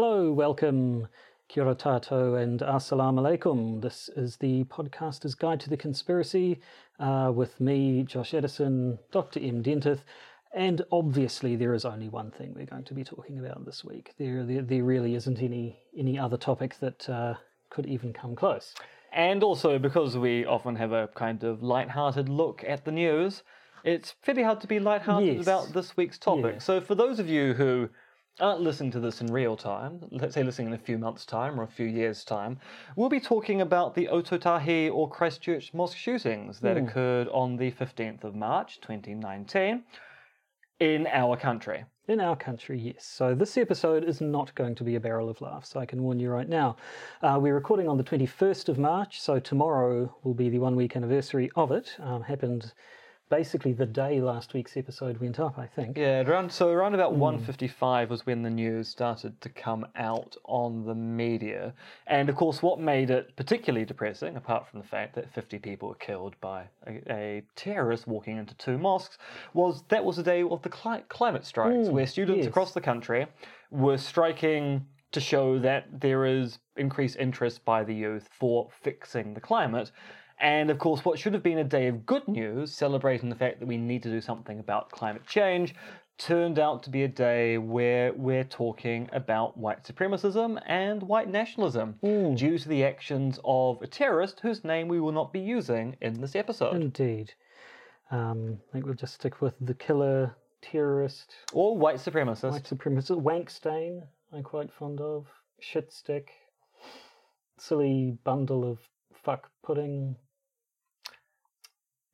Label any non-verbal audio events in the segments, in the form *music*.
Hello, welcome, kia ora tātou, and assalamu alaikum. This is the podcaster's guide to the conspiracy uh, with me, Josh Addison, Dr. M. Dentith, and obviously there is only one thing we're going to be talking about this week. There, there, there really isn't any any other topic that uh, could even come close. And also because we often have a kind of light-hearted look at the news, it's fairly hard to be light-hearted Yes. about this week's topic. Yeah. So for those of you who aren't listening to this in real time, let's say listening in a few months' time or a few years' time, we'll be talking about the Ōtautahi or Christchurch mosque shootings that occurred on the 15th of March 2019 in our country. In our country, yes. So this episode is not going to be a barrel of laughs, I can warn you right now. Uh, we're recording on the 21st of March, so tomorrow will be the one week anniversary of it. Um, happened basically the day last week's episode went up, I think. Yeah, around so around about hmm. 155 was when the news started to come out on the media. And of course what made it particularly depressing, apart from the fact that 50 people were killed by a, a terrorist walking into two mosques, was that was the day of the cli- climate strikes, hmm, where students yes. across the country were striking to show that there is increased interest by the youth for fixing the climate. And of course, what should have been a day of good news, celebrating the fact that we need to do something about climate change, turned out to be a day where we're talking about white supremacism and white nationalism due to the actions of a terrorist whose name we will not be using in this episode. Indeed. Um, I think we'll just stick with the killer terrorist, or white supremacist. white supremacist, Wankstain, I'm quite fond of, shitstick, silly bundle of fuck pudding,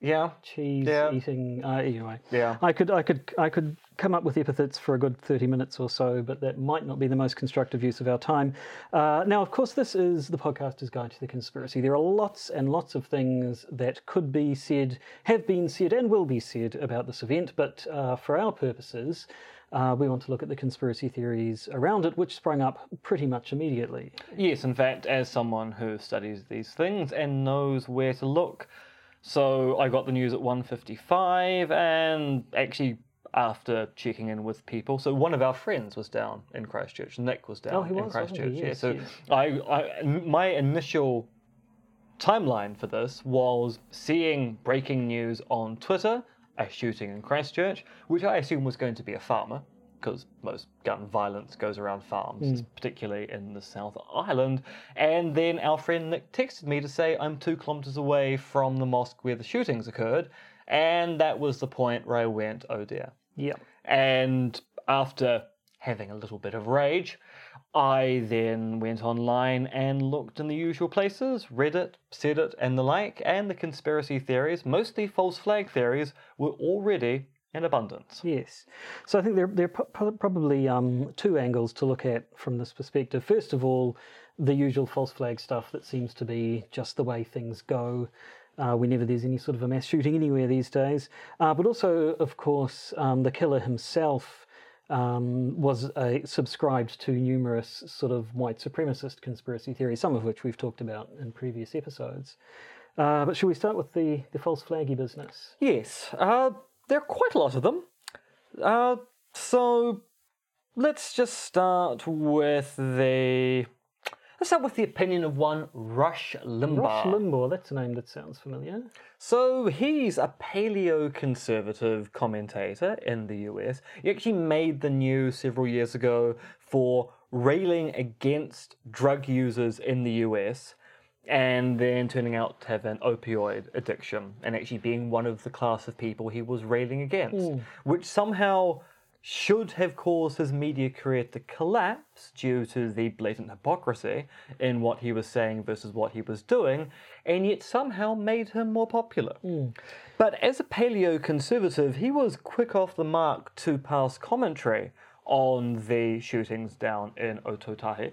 Yeah, cheese Yeah. eating. Uh, anyway, yeah. I could, I could, I could come up with epithets for a good thirty minutes or so, but that might not be the most constructive use of our time. Uh, now, of course, this is the podcaster's guide to the conspiracy. There are lots and lots of things that could be said, have been said, and will be said about this event, but uh, for our purposes. Uh, we want to look at the conspiracy theories around it, which sprung up pretty much immediately. Yes, in fact, as someone who studies these things and knows where to look. So I got the news at 1:55 and actually after checking in with people, so one of our friends was down in Christchurch. Nick was down Oh, in was? Christchurch. yeah, so yes. I, I my initial timeline for this was seeing breaking news on Twitter, a shooting in Christchurch, which I assume was going to be a farmer, because most gun violence goes around farms, mm. particularly in the South Island. And then our friend Nick texted me to say I'm two kilometres away from the mosque where the shootings occurred, and that was the point where I went, oh dear. Yeah. And after having a little bit of rage, I then went online and looked in the usual places Reddit, Reddit, and the like, and the conspiracy theories, mostly false flag theories, were already in abundance. Yes. So I think there, there are pro- pro- probably um, two angles to look at from this perspective. First of all, the usual false flag stuff that seems to be just the way things go. Uh, whenever there's any sort of a mass shooting anywhere these days. Uh, but also, of course, um, the killer himself um, was uh, subscribed to numerous sort of white supremacist conspiracy theories, some of which we've talked about in previous episodes. Uh, but should we start with the, the false flaggy business? Yes, uh, there are quite a lot of them. Uh, so let's just start with the. Let's start with the opinion of one Rush Limbaugh. Rush Limbaugh, that's a name that sounds familiar. So he's a paleo-conservative commentator in the US. He actually made the news several years ago for railing against drug users in the US and then turning out to have an opioid addiction and actually being one of the class of people he was railing against, which somehow should have caused his media career to collapse due to the blatant hypocrisy in what he was saying versus what he was doing, and yet somehow made him more popular. But as a paleo conservative, he was quick off the mark to pass commentary on the shootings down in Ōtautahi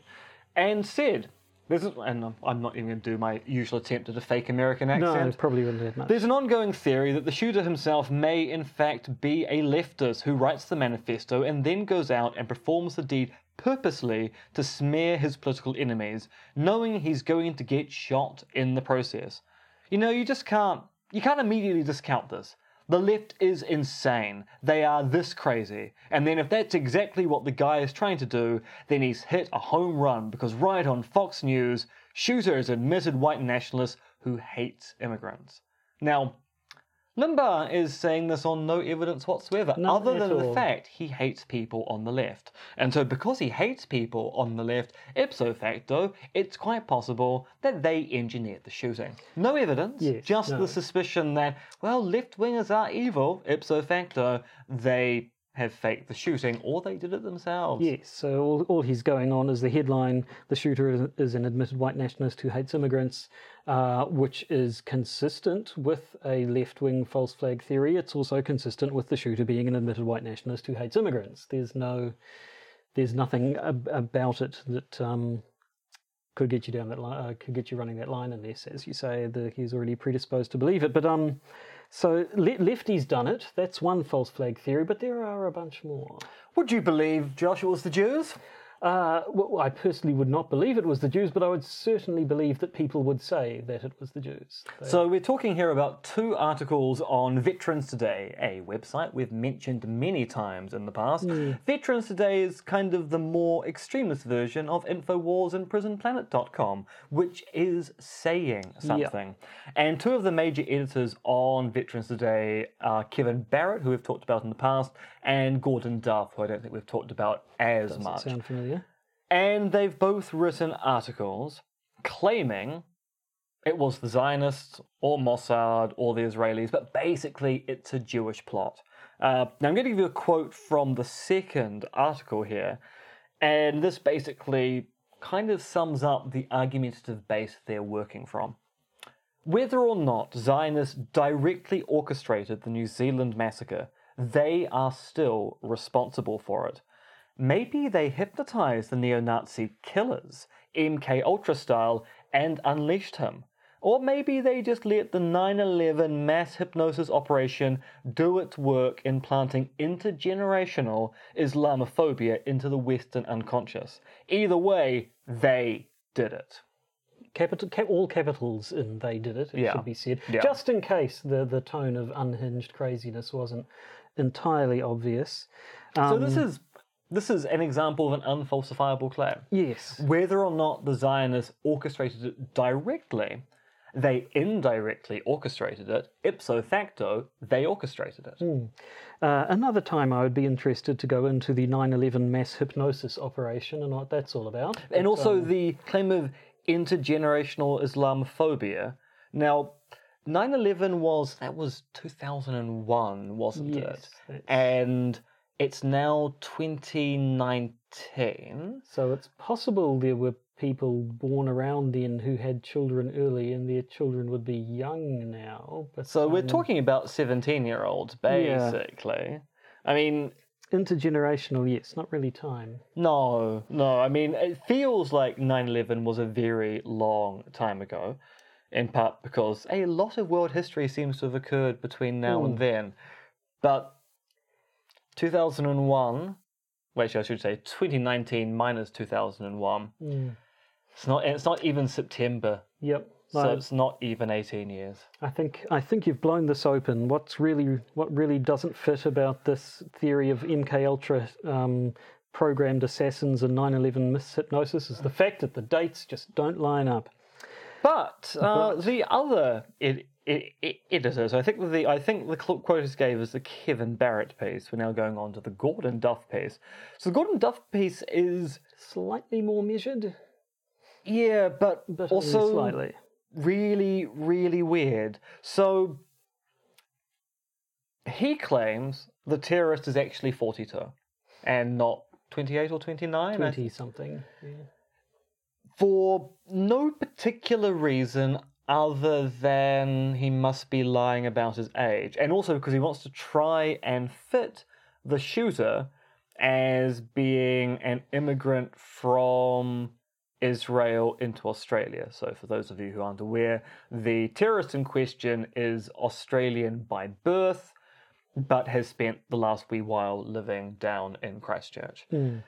and said, this is, and I'm- not even going to do my usual attempt at a fake American No, accent. it probably wouldn't have much. There's an ongoing theory that the shooter himself may, in fact, be a leftist who writes the manifesto and then goes out and performs the deed purposely to smear his political enemies, knowing he's going to get shot in the process. You know, you just can't you can't immediately discount this. The left is insane. They are this crazy. And then, if that's exactly what the guy is trying to do, then he's hit a home run because right on Fox News, Shooter is admitted white nationalist who hates immigrants. Now, Limbaugh is saying this on no evidence whatsoever, None other than the fact he hates people on the left. And so, because he hates people on the left, ipso facto, it's quite possible that they engineered the shooting. No evidence, Yes, just no. the suspicion that, well, left wingers are evil, ipso facto, they have faked the shooting or they did it themselves. Yes, so all, all he's going on is the headline the shooter is, is an admitted white nationalist who hates immigrants, uh, which is consistent with a left wing false flag theory. It's also consistent with the shooter being an admitted white nationalist who hates immigrants. There's no, there's nothing ab- about it that um, could get you down that line, uh, could get you running that line unless, as you say, the, he's already predisposed to believe it. But um, so le- lefty's done it. That's one false flag theory, but there are a bunch more. Would you believe, Josh, it was the Jews? Uh, well, I personally would not believe it was the Jews, but I would certainly believe that people would say that it was the Jews. They- So we're talking here about two articles on Veterans Today, a website we've mentioned many times in the past. Veterans Today is kind of the more extremist version of InfoWarsandPrisonPlanet.com, which is saying something. And two of the major editors on Veterans Today are Kevin Barrett, who we've talked about in the past, and Gordon Duff, who I don't think we've talked about as Does much. sound familiar? And they've both written articles claiming it was the Zionists or Mossad or the Israelis, but basically it's a Jewish plot. Uh, now I'm going to give you a quote from the second article here, and this basically kind of sums up the argumentative base they're working from. Whether or not Zionists directly orchestrated the New Zealand massacre, they are still responsible for it. Maybe they hypnotized the neo Nazi killers, MK Ultra style, and unleashed him. Or maybe they just let the 9 11 mass hypnosis operation do its work in planting intergenerational Islamophobia into the Western unconscious. Either way, they did it. Capital, cap, all capitals in they did it, it Yeah. should be said. Yeah. Just in case the, the tone of unhinged craziness wasn't entirely obvious. So Um, this is this is an example of an unfalsifiable claim. Yes. Whether or not the Zionists orchestrated it directly, they indirectly orchestrated it. Ipso facto, they orchestrated it. Uh, another time I would be interested to go into the 9 11 mass hypnosis operation and what that's all about. And But, also um, the claim of intergenerational Islamophobia. Now, 9/11 was that was 2001, wasn't Yes, it? that's- And it's now 2019. So it's possible there were people born around then who had children early and their children would be young now. But So we're um, talking about 17 year olds, basically. Yeah. I mean, intergenerational, yes, not really time. No, no. I mean, it feels like 9 11 was a very long time ago, in part because a lot of world history seems to have occurred between now and then. But 2001, wait, I should say 2019 minus 2001, Mm. it's not, it's not even September, Yep. so No, it's not even 18 years. I think I think you've blown this open. What's really what really doesn't fit about this theory of MK Ultra um, programmed assassins and 9/11 mis- hypnosis is the fact that the dates just don't line up. But uh, the other ed- ed- editors, I think the I think the quotas gave us the Kevin Barrett piece. We're now going on to the Gordon Duff piece. So the Gordon Duff piece is Slightly more measured, yeah, but, but also slightly. really really weird. So he claims the terrorist is actually forty two, and not twenty eight or twenty nine. Twenty something. Yeah. For no particular reason other than he must be lying about his age. And also because he wants to try and fit the shooter as being an immigrant from Israel into Australia. So, for those of you who aren't aware, the terrorist in question is Australian by birth. But has spent the last wee while living down in Christchurch.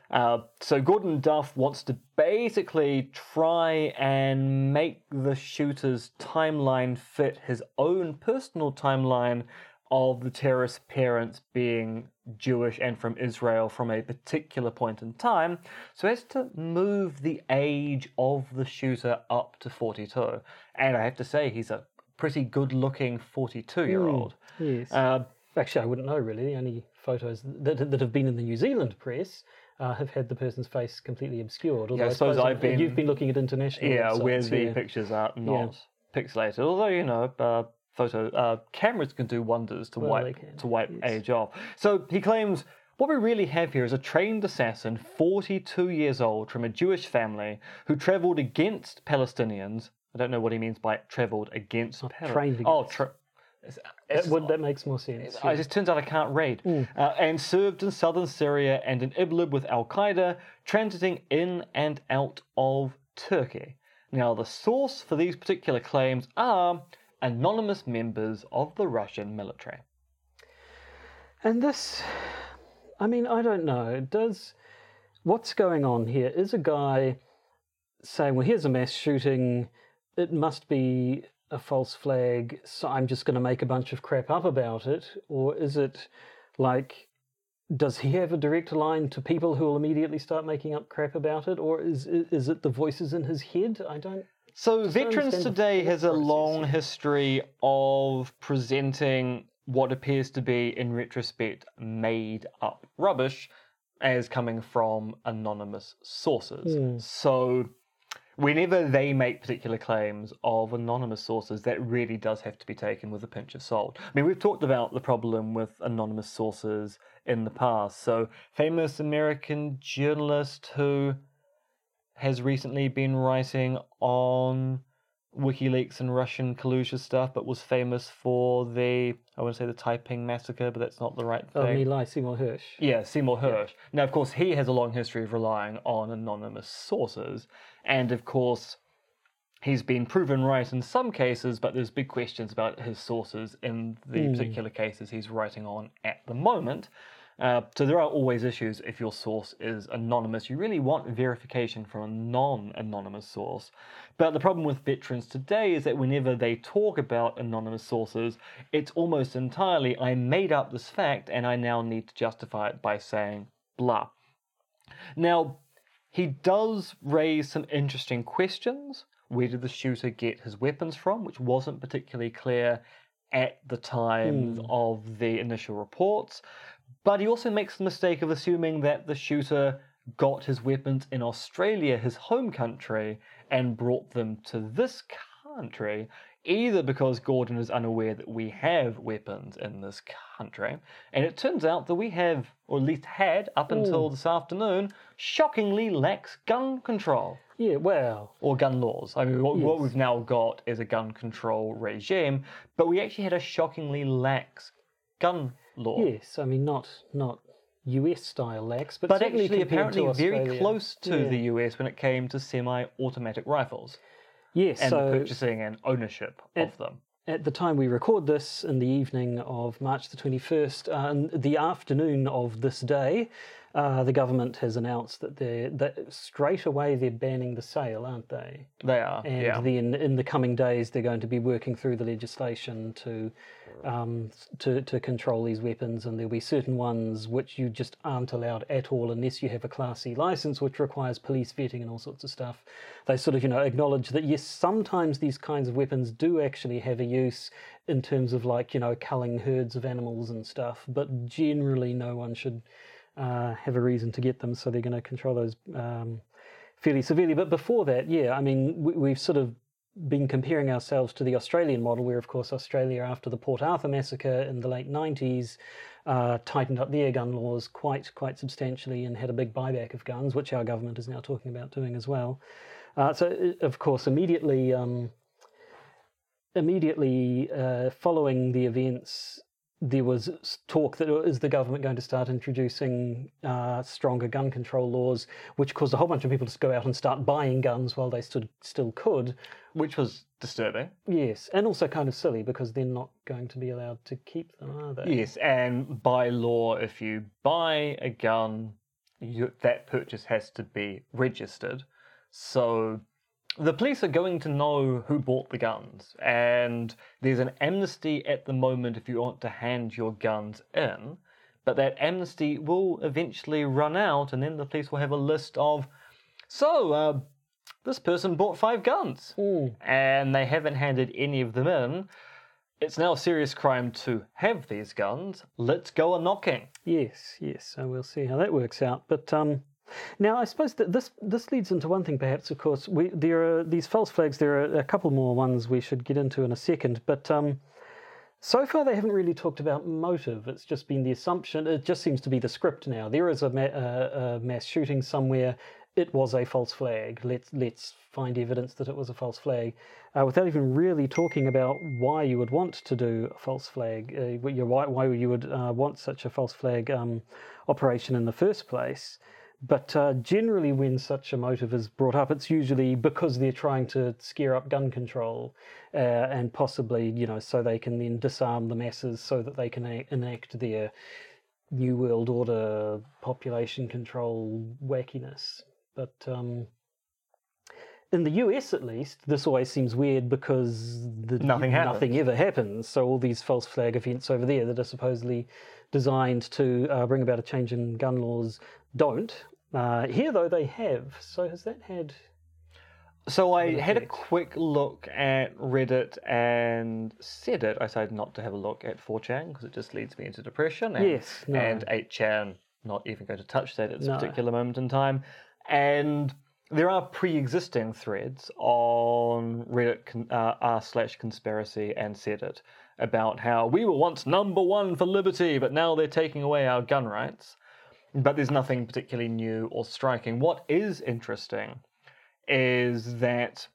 Uh, so Gordon Duff wants to basically try and make the shooter's timeline fit his own personal timeline of the terrorist parents being Jewish and from Israel from a particular point in time, so as to move the age of the shooter up to 42. And I have to say, he's a pretty good looking 42 year old. Yes. Uh, Actually, I wouldn't know really. The only photos that, that have been in the New Zealand press uh, have had the person's face completely obscured. Although I suppose I've been- You've been looking at international. yeah, where the yeah. pictures are not pixelated. Although, you know, uh, photo uh, cameras can do wonders to Well, wipe to wipe yes. age off. So he claims what we really have here is a trained assassin, 42 years old, from a Jewish family who travelled against Palestinians. I don't know what he means by travelled against. Pal- trained Oh, against. tra- it's- That, it's- would, that makes more sense. it just turns out I can't read. Mm. Uh, and served in southern Syria and in Idlib with Al Qaeda, transiting in and out of Turkey. Now, the source for these particular claims are anonymous members of the Russian military. And this, I mean, I don't know. Does what's going on here? Is a guy saying, "Well, here's a mass shooting. It must be a false flag. So I'm just going to make a bunch of crap up about it," or is it like? Does he have a direct line to people who will immediately start making up crap about it, or is is it the voices in his head? I don't. So, Veterans Today has a process long history of presenting what appears to be, in retrospect, made up rubbish as coming from anonymous sources. Hmm. So, whenever they make particular claims of anonymous sources, that really does have to be taken with a pinch of salt. I mean, we've talked about the problem with anonymous sources in the past. So, famous American journalist who has recently been writing on WikiLeaks and Russian collusion stuff, but was famous for the I want to say the Taiping massacre, but that's not the right thing. Oh, thing. Eli Seymour Hersh. Yeah, Seymour Hersh. Now, of course, he has a long history of relying on anonymous sources, and of course, he's been proven right in some cases, but there's big questions about his sources in the hmm. particular cases he's writing on at the moment. Uh, so there are always issues if your source is anonymous. You really want verification from a non-anonymous source. But the problem with veterans today is that whenever they talk about anonymous sources, it's almost entirely I made up this fact and I now need to justify it by saying blah. Now, he does raise some interesting questions. Where did the shooter get his weapons from? Which wasn't particularly clear at the time of the initial reports. But he also makes the mistake of assuming that the shooter got his weapons in Australia, his home country, and brought them to this country, either because Gordon is unaware that we have weapons in this country, and it turns out that we have, or at least had up until this afternoon, shockingly lax gun control. Yeah, well, or gun laws. I mean, what, what we've now got is a gun control regime, but we actually had a shockingly lax gun law. yes. I mean, not not US style lax, but, But actually, apparently, very close to Yeah. the US when it came to semi automatic rifles Yes, and so the purchasing and ownership of them. at the time we record this, in the evening of March the 21st, uh, and the afternoon of this day, uh, the government has announced that they're that straight away they're banning the sale, aren't they? They are. And yeah. then in the coming days, they're going to be working through the legislation to um, to to control these weapons, and there'll be certain ones which you just aren't allowed at all unless you have a Class C license, which requires police vetting and all sorts of stuff. They sort of you know acknowledge that yes, sometimes these kinds of weapons do actually have a use in terms of like you know culling herds of animals and stuff, but generally no one should uh, have a reason to get them, so they're going to control those um, fairly severely. But before that, yeah, I mean, we, we've sort of been comparing ourselves to the Australian model, where, of course, Australia, after the Port Arthur massacre in the late 90s, uh, tightened up their gun laws quite quite substantially and had a big buyback of guns, which our government is now talking about doing as well. Uh, so, uh, of course, immediately. Um, immediately uh, following the events, there was talk that uh, the government going to start introducing uh, stronger gun control laws, which caused a whole bunch of people to go out and start buying guns while they stood, still could. Which was disturbing. Yes, and also kind of silly because they're not going to be allowed to keep them, are they? Yes, and by law, if you buy a gun, you, that purchase has to be registered. So the police are going to know who bought the guns, and there's an amnesty at the moment if you want to hand your guns in, but that amnesty will eventually run out, and then the police will have a list of, so, uh, this person bought five guns, and they haven't handed any of them in. It's now a serious crime to have these guns. Let's go a knocking. Yes, yes. So we'll see how that works out. But um, now I suppose that this this leads into one thing. Perhaps, of course, we there are these false flags. There are a couple more ones we should get into in a second. But um, so far they haven't really talked about motive. It's just been the assumption. It just seems to be the script now. There is a, ma- a, mass shooting somewhere. It was a false flag. Let's let's find evidence that it was a false flag, uh, without even really talking about why you would want to do a false flag. Uh, why why you would uh, want such a false flag um, operation in the first place. But uh, generally, when such a motive is brought up, it's usually because they're trying to scare up gun control, uh, and possibly, you know, so they can then disarm the masses, so that they can a- enact their New World Order population control wackiness. But um, in the US, at least, this always seems weird because the, Nothing nothing ever happens. So all these false flag events over there that are supposedly designed to uh, bring about a change in gun laws don't. Uh, here, though, they have. So has that had? So I had a quick look at Reddit and Saidit. I decided not to have a look at 4chan because it just leads me into depression. And, Yes, no. And 8chan, not even going to touch that at this No. particular moment in time. And there are pre-existing threads on Reddit uh, r slash conspiracy and Saidit about how we were once number one for liberty, but now they're taking away our gun rights. But there's nothing particularly new or striking. What is interesting is that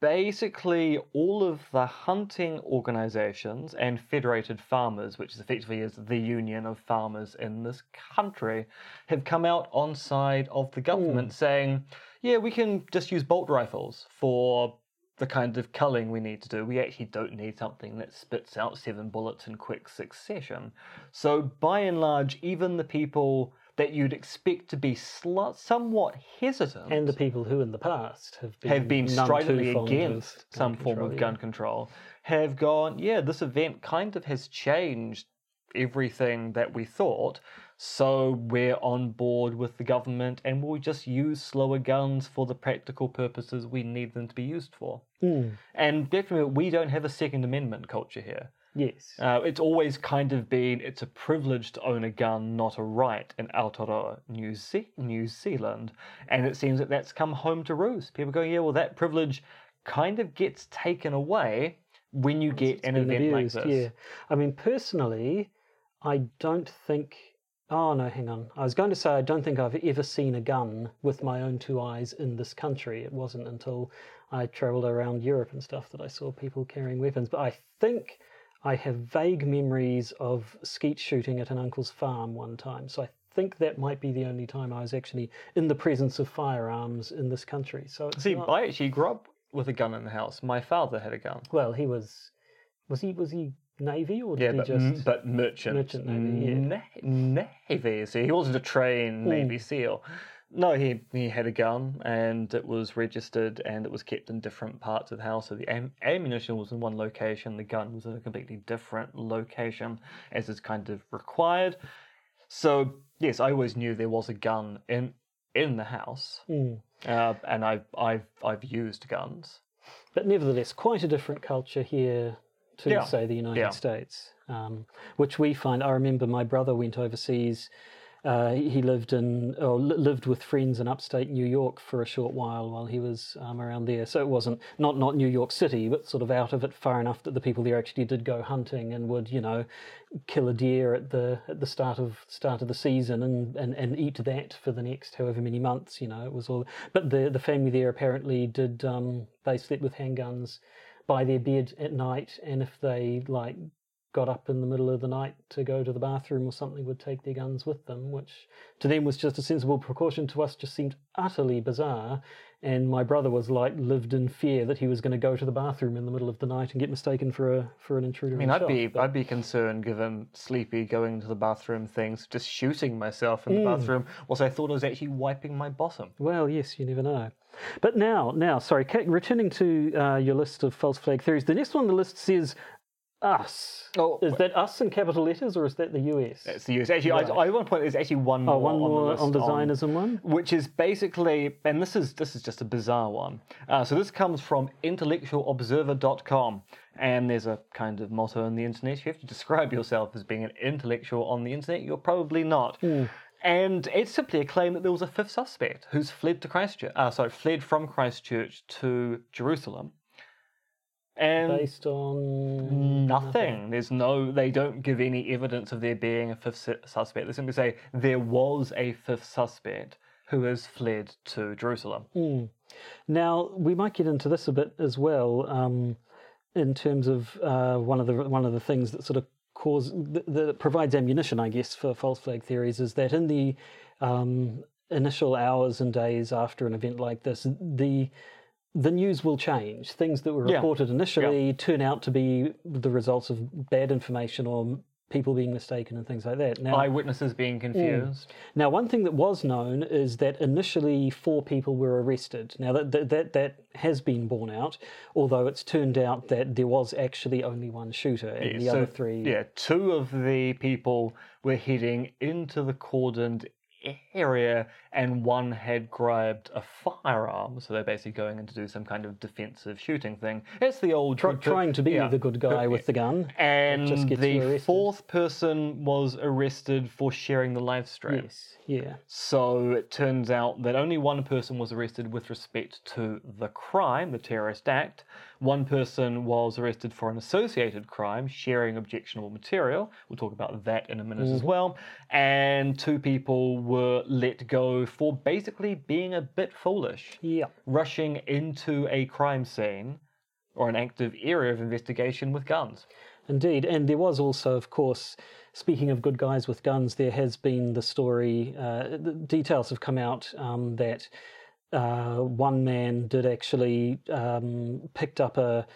basically all of the hunting organizations and federated farmers, which is effectively is the union of farmers in this country, have come out on side of the government hmm. saying, yeah, we can just use bolt rifles for the kind of culling we need to do. We actually don't need something that spits out seven bullets in quick succession. So, by and large, even the people that you'd expect to be sl- somewhat hesitant And the people who in the past have been, have been stridently against some form of yeah. gun control have gone, yeah, this event kind of has changed everything that we thought. So we're on board with the government and we'll just use slower guns for the practical purposes we need them to be used for. Hmm. And definitely, we don't have a Second Amendment culture here. Yes. Uh, it's always kind of been it's a privilege to own a gun, not a right in Aotearoa, New, Ze- New Zealand. And it seems that that's come home to roost. People go, yeah, well, that privilege kind of gets taken away when you get an event abused, like this. Yeah. I mean, personally, I don't think. Oh, no, hang on. I was going to say I don't think I've ever seen a gun with my own two eyes in this country. It wasn't until I travelled around Europe and stuff that I saw people carrying weapons. But I think I have vague memories of skeet shooting at an uncle's farm one time. So I think that might be the only time I was actually in the presence of firearms in this country. So it's See, not- I actually grew up with a gun in the house. My father had a gun. well, he was. Was he was he navy or did Yeah, he but, just? but merchant. Merchant Navy, yeah. Na- Navy. So he wasn't a trained Navy SEAL. No, he he had a gun and it was registered and it was kept in different parts of the house. So the am- ammunition was in one location, the gun was in a completely different location, as is kind of required. So yes, I always knew there was a gun in in the house, Hmm. uh, and I've I've I've used guns. But nevertheless, quite a different culture here to, Yeah. say, the United Yeah. States, um, which we find. I remember my brother went overseas. Uh, he lived in or lived with friends in upstate New York for a short while while he was um, around there. So it wasn't not not New York City, but sort of out of it far enough that the people there actually did go hunting and would you know kill a deer at the at the start of start of the season and, and, and eat that for the next however many months. You know, it was all. But the the family there apparently did. Um, they slept with handguns by their bed at night, and if they like got up in the middle of the night to go to the bathroom or something would take their guns with them, which to them was just a sensible precaution. To us, just seemed utterly bizarre. And my brother was like lived in fear that he was going to go to the bathroom in the middle of the night and get mistaken for a for an intruder. I mean, I'd be I'd be concerned given sleepy going to the bathroom things, just shooting myself in the hmm. bathroom whilst I thought I was actually wiping my bottom. Well, yes, you never know. But now, now, sorry, returning to uh, your list of false flag theories, the next one on the list says us. Oh, is that us in capital letters or is that the US? It's the US. Actually, Right. I, I want to point. There's actually one oh, more one on more the list on the Zionism one. which is basically, and this is this is just a bizarre one. Uh, so this comes from intellectualobserver.com, and there's a kind of motto on the internet: if you have to describe yourself as being an intellectual on the internet, you're probably not. And it's simply a claim that there was a fifth suspect who's fled to Christchurch. Uh, sorry, fled from Christchurch to Jerusalem. And Based on Nothing. There's no. They don't give any evidence of there being a fifth suspect. They simply say there was a fifth suspect who has fled to Jerusalem. Now we might get into this a bit as well, um, in terms of uh, one of the one of the things that sort of cause that, that provides ammunition, I guess, for false flag theories is that in the um, initial hours and days after an event like this, the the news will change. Things that were Yeah. reported initially turn out to be the results of bad information or people being mistaken and things like that. Now, Eyewitnesses being mm. confused. now, one thing that was known is that initially four people were arrested. Now that that that, that has been borne out, although it's turned out that there was actually only one shooter, and the So, other three. Yeah, two of the people were heading into the cordoned area, and one had grabbed a firearm. So they're basically going in to do some kind of defensive shooting thing. It's the old tr- trying to be yeah. the good guy with the gun. And just the fourth person was arrested for sharing the live stream. Yes, yeah. So it turns out that only one person was arrested with respect to the crime, the terrorist act. One person was arrested for an associated crime, sharing objectionable material. We'll talk about that in a minute as well. And two people were let go for basically being a bit foolish, Yeah. rushing into a crime scene or an active area of investigation with guns. Indeed, and there was also, of course, speaking of good guys with guns, there has been the story. Uh, the details have come out um, that uh, one man did actually um, picked up a.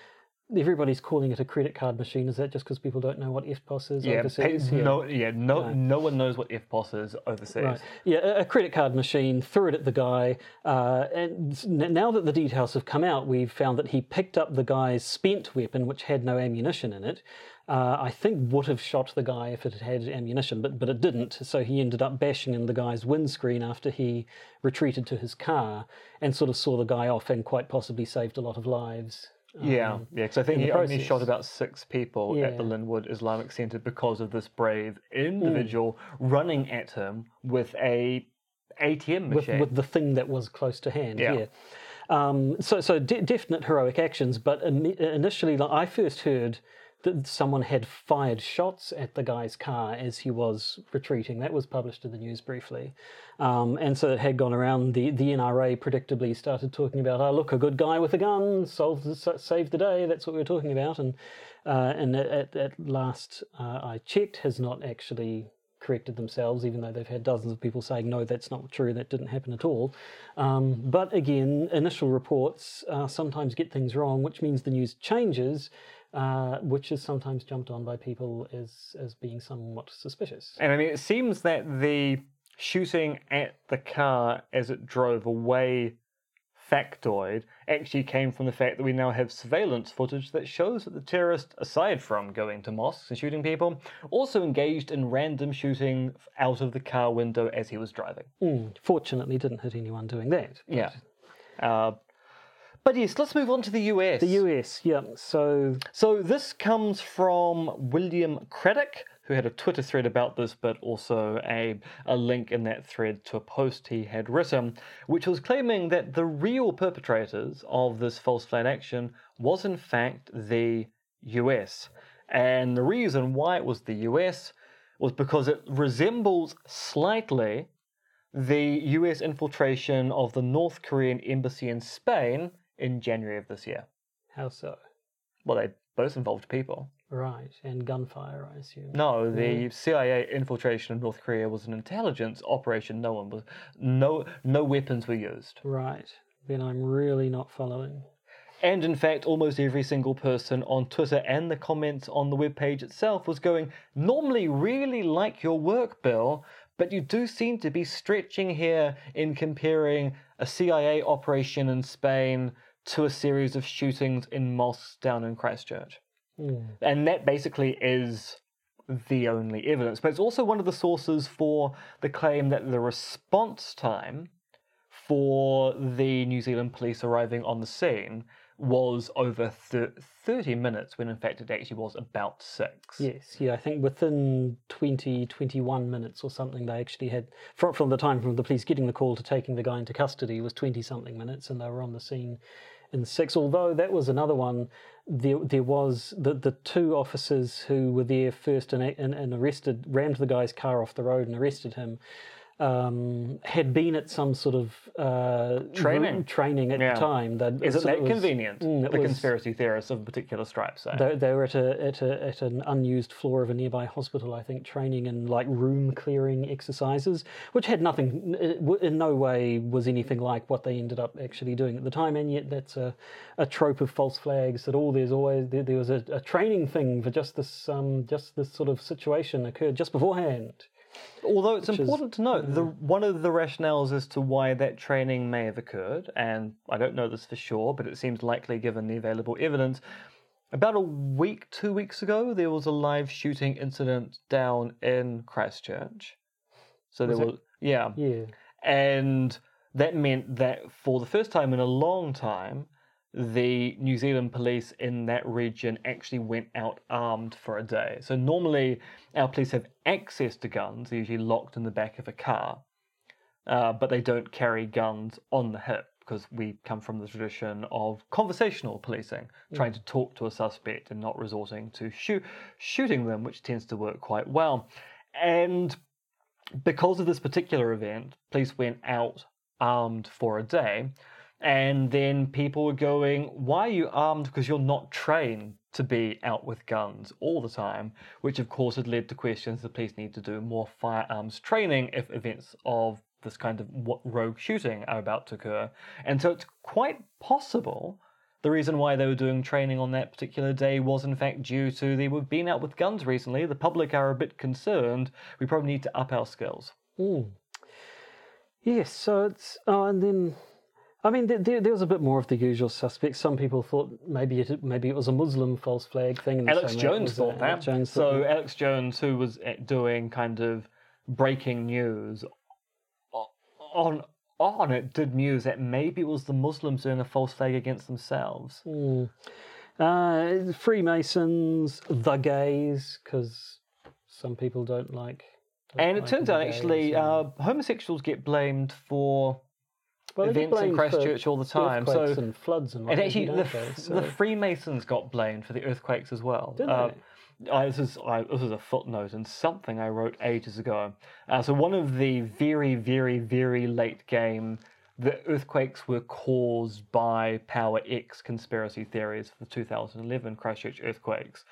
Everybody's calling it a credit card machine. Is that just because people don't know what EFTPOS is Yeah, overseas? pa- no, yeah, no, no one knows what EFTPOS is overseas. Right. Yeah, a- a credit card machine, threw it at the guy. Uh, and now that the details have come out, we've found that he picked up the guy's spent weapon, which had no ammunition in it. Uh, I think would have shot the guy if it had had ammunition, but, but it didn't. So he ended up bashing in the guy's windscreen after he retreated to his car and sort of saw the guy off and quite possibly saved a lot of lives. Yeah, um, yeah, because I think he the only shot about six people at the Linwood Islamic Center because of this brave individual running at him with a ATM with, machine. with the thing that was close to hand. Yeah. Yeah. Um, so, so de- definite heroic actions, but ini- initially, like, I first heard that someone had fired shots at the guy's car as he was retreating. That was published in the news briefly, um, and so it had gone around. The the NRA predictably started talking about, "Oh, look, a good guy with a gun solved saved the day." That's what we were talking about, and uh, and at, at, at last uh, I checked, has not actually corrected themselves, even though they've had dozens of people saying, no, that's not true, that didn't happen at all. Um, but again, initial reports uh, sometimes get things wrong, which means the news changes, uh, which is sometimes jumped on by people as, as being somewhat suspicious. and I mean, it seems that the shooting at the car as it drove away factoid actually came from the fact that we now have surveillance footage that shows that the terrorist, aside from going to mosques and shooting people, also engaged in random shooting out of the car window as he was driving. Mm, fortunately, didn't hit anyone doing that. Yeah. Uh, but yes, let's move on to the US. The US, yeah. So So this comes from William Craddick, who had a Twitter thread about this, but also a, a link in that thread to a post he had written, which was claiming that the real perpetrators of this false flag action was in fact the US. And the reason why it was the US was because it resembles slightly the US infiltration of the North Korean embassy in Spain in January of this year. how so? Well, they both involved people. Right, and gunfire, I assume. No, the CIA infiltration of North Korea was an intelligence operation. No one was, no, no weapons were used. Right. Then I'm really not following. And in fact, almost every single person on Twitter and the comments on the webpage itself was going, normally really like your work, Bill, but you do seem to be stretching here in comparing a CIA operation in Spain to a series of shootings in mosques down in Christchurch. Hmm. And that basically is the only evidence. But it's also one of the sources for the claim that the response time for the New Zealand police arriving on the scene was over thir- 30 minutes when in fact it actually was about six. Yes, yeah, I think within 20, 21 minutes or something, they actually had, from, from the time from the police getting the call to taking the guy into custody was 20 something minutes, and they were on the scene in six. Although that was another one, there, there was the, the two officers who were there first and, and, and arrested, rammed the guy's car off the road and arrested him. Um, had been at some sort of uh, Training. training at Yeah. the time. They'd- Isn't it that was- convenient? Mm, it the was- conspiracy theorists of a particular stripe say. They, they were at a, at a at an unused floor of a nearby hospital, I think, training in like room clearing exercises, which had nothing, in no way was anything like what they ended up actually doing at the time. And yet, that's a, a trope of false flags that all there's always there, there was a, a training thing for just this um just this sort of situation occurred just beforehand. Although it's is- important to note, the one of the rationales as to why that training may have occurred, and I don't know this for sure, but it seems likely given the available evidence. About a week, two weeks ago, there was a live shooting incident down in Christchurch. So there Was it? was, yeah, Yeah. and that meant that for the first time in a long time, the New Zealand police in that region actually went out armed for a day. So normally our police have access to guns, they're usually locked in the back of a car, uh, but they don't carry guns on the hip because we come from the tradition of conversational policing, trying to talk to a suspect and not resorting to shoot, shooting them, which tends to work quite well. And because of this particular event, police went out armed for a day. And then people were going, Why are you armed? Because you're not trained to be out with guns all the time, which of course had led to questions the police need to do more firearms training if events of this kind of rogue shooting are about to occur. And so it's quite possible the reason why they were doing training on that particular day was in fact due to they were being out with guns recently. The public are a bit concerned. We probably need to up our skills. Mm. Yes, so it's oh, and then I mean there, there, was a bit more of the usual suspects. Some people thought maybe it maybe it was a Muslim false flag thing. Alex Jones thought that. Alex Jones so thought. Alex Jones, who was uh, doing kind of breaking news on on it, did news that maybe it was the Muslims doing a false flag against themselves. Mm. Uh, Freemasons, the gays, because some people don't like. don't And it turns out, actually, uh, homosexuals get blamed for well, events in Christchurch all the time. So, and floods and, and actually, the, they? So- the Freemasons got blamed for the earthquakes as well. Did Uh, they? I, this is I, this is a footnote and something I wrote ages ago. Uh, so one of the very, very, very late game, the earthquakes were caused by Power X conspiracy theories for the 2011 Christchurch earthquakes,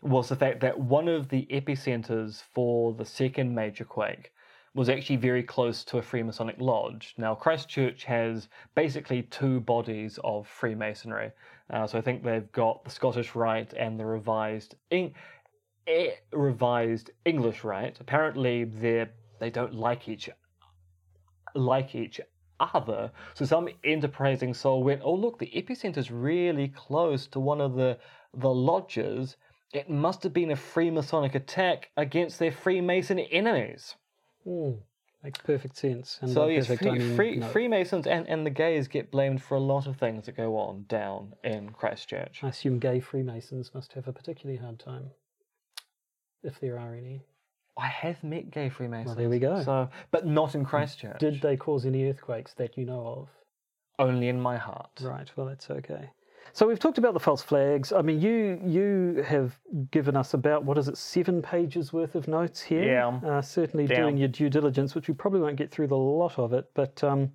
was the fact that one of the epicenters for the second major quake was actually very close to a Freemasonic lodge. Now, Christchurch has basically two bodies of Freemasonry. Uh, so I think they've got the Scottish Rite and the revised Eng- eh, revised English Rite. Apparently, they they don't like each like each other. So some enterprising soul went, "Oh, look, the epicenter's really close to one of the the lodges. It must have been a Freemasonic attack against their Freemason enemies." Mm, makes perfect sense. And So yes, free, I mean, free, no. Freemasons and, and the gays get blamed for a lot of things that go on down in Christchurch. I assume gay Freemasons must have a particularly hard time, if there are any. I have met gay Freemasons. there we go. So, but not in Christchurch. Did they cause any earthquakes that you know of? Only in my heart. Right. Well, that's okay. So we've talked about the false flags. I mean, you you have given us about what is it, seven pages worth of notes here. Yeah. Uh, certainly Down. doing your due diligence, which we probably won't get through the lot of it, but um,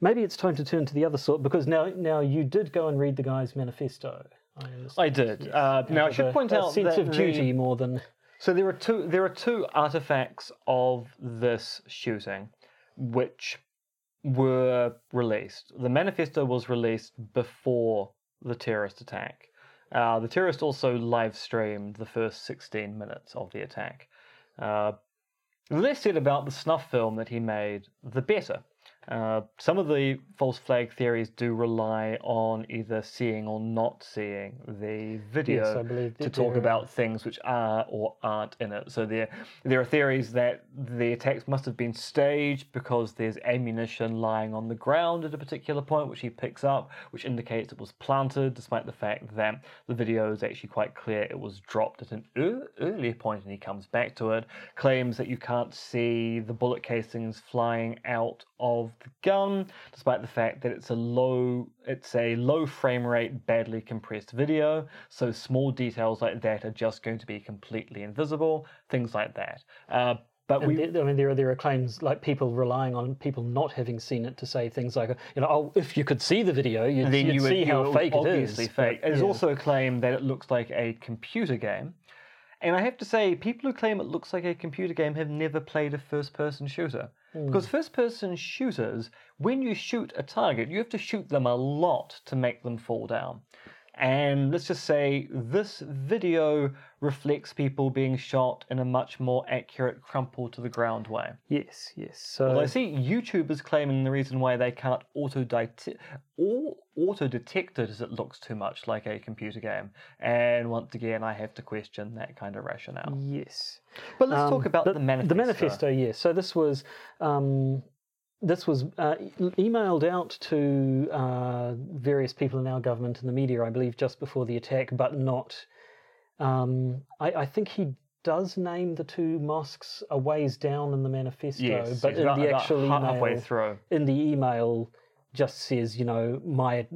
maybe it's time to turn to the other sort because now now you did go and read the guy's manifesto. I. I did. Uh, now I should a- point out sense of duty more than so there are two. There are two artifacts of this shooting, which were released. The manifesto was released before the terrorist attack. Uh, the terrorist also live streamed the first 16 minutes of the attack. Uh, the less said about the snuff film that he made, the better. Uh, some of the false flag theories do rely on either seeing or not seeing the video Yes, to talk about things which are or aren't in it. So there, there are theories that the attacks must have been staged because there's ammunition lying on the ground at a particular point, which he picks up, which indicates it was planted, despite the fact that the video is actually quite clear it was dropped at an ear- earlier point, and he comes back to it. Claims that you can't see the bullet casings flying out of the gun, despite the fact that it's a low, it's a low frame rate, badly compressed video. So small details like that are just going to be completely invisible. Things like that. Uh, but And we, there- I mean, there are there are claims like people relying on people not having seen it to say things like, you know, oh, if you could see the video, you'd, then you'd you would see you how fake it is. fake. There's yeah. also a claim that it looks like a computer game. And I have to say, people who claim it looks like a computer game have never played a first person shooter. Hmm. Because first person shooters, when you shoot a target, you have to shoot them a lot to make them fall down. And let's just say this video reflects people being shot in a much more accurate crumple to the ground way. yes, yes. So Well, I see YouTubers claiming the reason why they can't auto or auto detect it is it looks too much like a computer game. And once again, I have to question that kind of rationale. yes. But let's talk Um, about but the manifesto. The manifesto, yes. So this was um, this was uh, emailed out to uh, various people in our government and the media, I believe, just before the attack, but not. Um, I, I think he does name the two mosques a ways down in the manifesto, Yes, but in about- the actual email, halfway through. in the email just says, you know, my,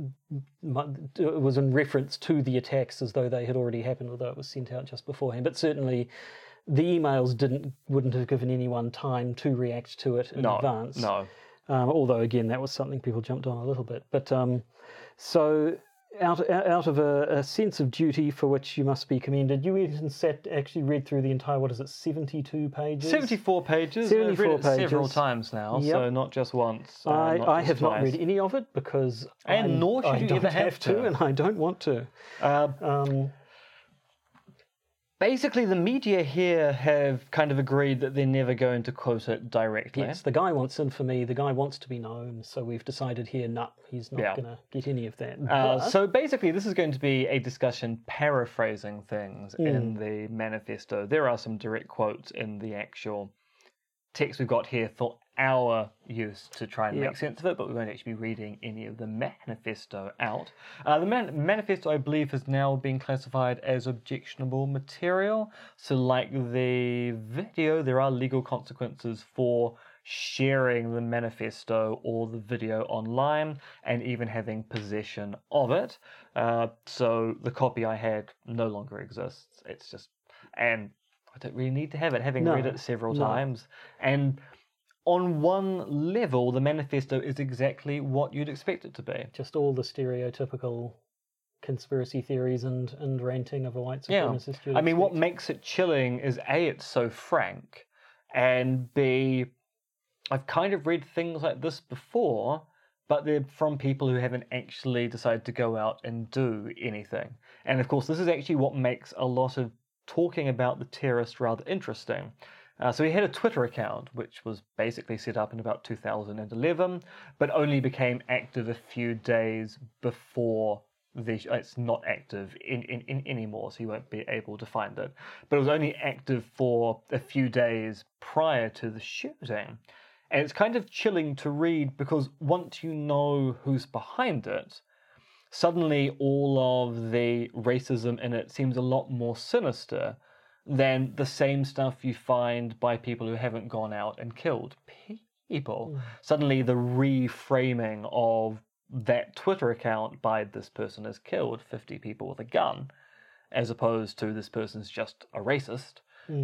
my it was in reference to the attacks as though they had already happened, although it was sent out just beforehand. But certainly, the emails didn't wouldn't have given anyone time to react to it in No, advance. no. Um, although again, that was something people jumped on a little bit. But um, so. Out, out of a, a sense of duty for which you must be commended, you even sat actually read through the entire what is it, seventy-two pages? 74 pages. I've read 74 it several times now, Yep. so not just once. uh, I, not I just have not read any of it because And I'm- nor should I you don't ever have to. and I don't want to. Uh, Um, basically, the media here have kind of agreed that they're never going to quote it directly. yes, the guy wants infamy. The guy wants to be known. So we've decided here, no, he's not Yeah. going to get any of that. Uh, But- so basically, this is going to be a discussion paraphrasing things in the manifesto. There are some direct quotes in the actual text we've got here for our use to try and Yep. make sense of it, but we won't actually be reading any of the manifesto out. Uh, the man- manifesto, I believe, has now been classified as objectionable material. So, like the video, there are legal consequences for sharing the manifesto or the video online and even having possession of it. Uh, so, the copy I had no longer exists. It's just, and I don't really need to have it, having No, read it several no. times. And on one level, the manifesto is exactly what you'd expect it to be. just all the stereotypical conspiracy theories and, and ranting of a white supremacist. you'd I mean, what makes it chilling is A, it's so frank, and B, I've kind of read things like this before, but they're from people who haven't actually decided to go out and do anything. And of course, this is actually what makes a lot of talking about the terrorist rather interesting. Uh, so he had a Twitter account, which was basically set up in about 2011, but only became active a few days before the. It's not active in, in, in anymore, so you won't be able to find it. But it was only active for a few days prior to the shooting. And it's kind of chilling to read because once you know who's behind it, suddenly all of the racism in it seems a lot more sinister than the same stuff you find by people who haven't gone out and killed people. Suddenly, the reframing of that Twitter account by this person has killed 50 people with a gun, as opposed to this person's just a racist,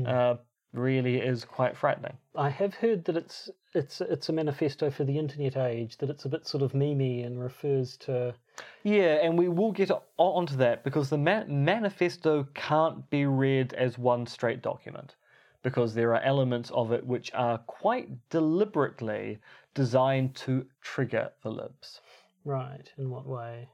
uh, really is quite frightening. I have heard that it's it's it's a manifesto for the internet age. That it's a bit sort of memey and refers to. Yeah, and we will get onto that because the ma- manifesto can't be read as one straight document because there are elements of it which are quite deliberately designed to trigger the libs. Right. In what way?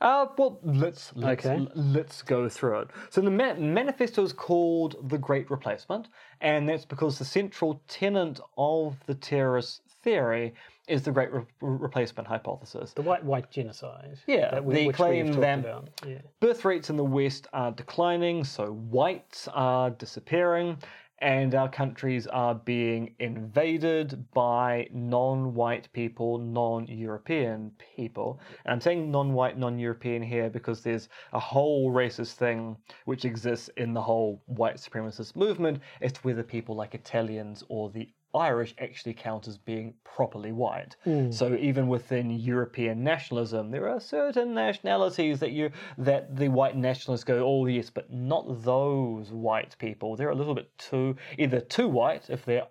Uh, well, let's let's, Okay. let's go through it. So the ma- manifesto is called the Great Replacement, and that's because the central tenet of the terrorist theory is the Great Re- Replacement hypothesis. The white white genocide. Yeah, that we, which claim that- Yeah. birth rates in the West are declining, so whites are disappearing, and our countries are being invaded by non white people, non European people. And I'm saying non white, non European here because there's a whole racist thing which exists in the whole white supremacist movement to whether people like Italians or the Irish actually count as being properly white. Hmm. So even within European nationalism, there are certain nationalities that you that the white nationalists go, oh yes, but not those white people. They're a little bit too either too white if they're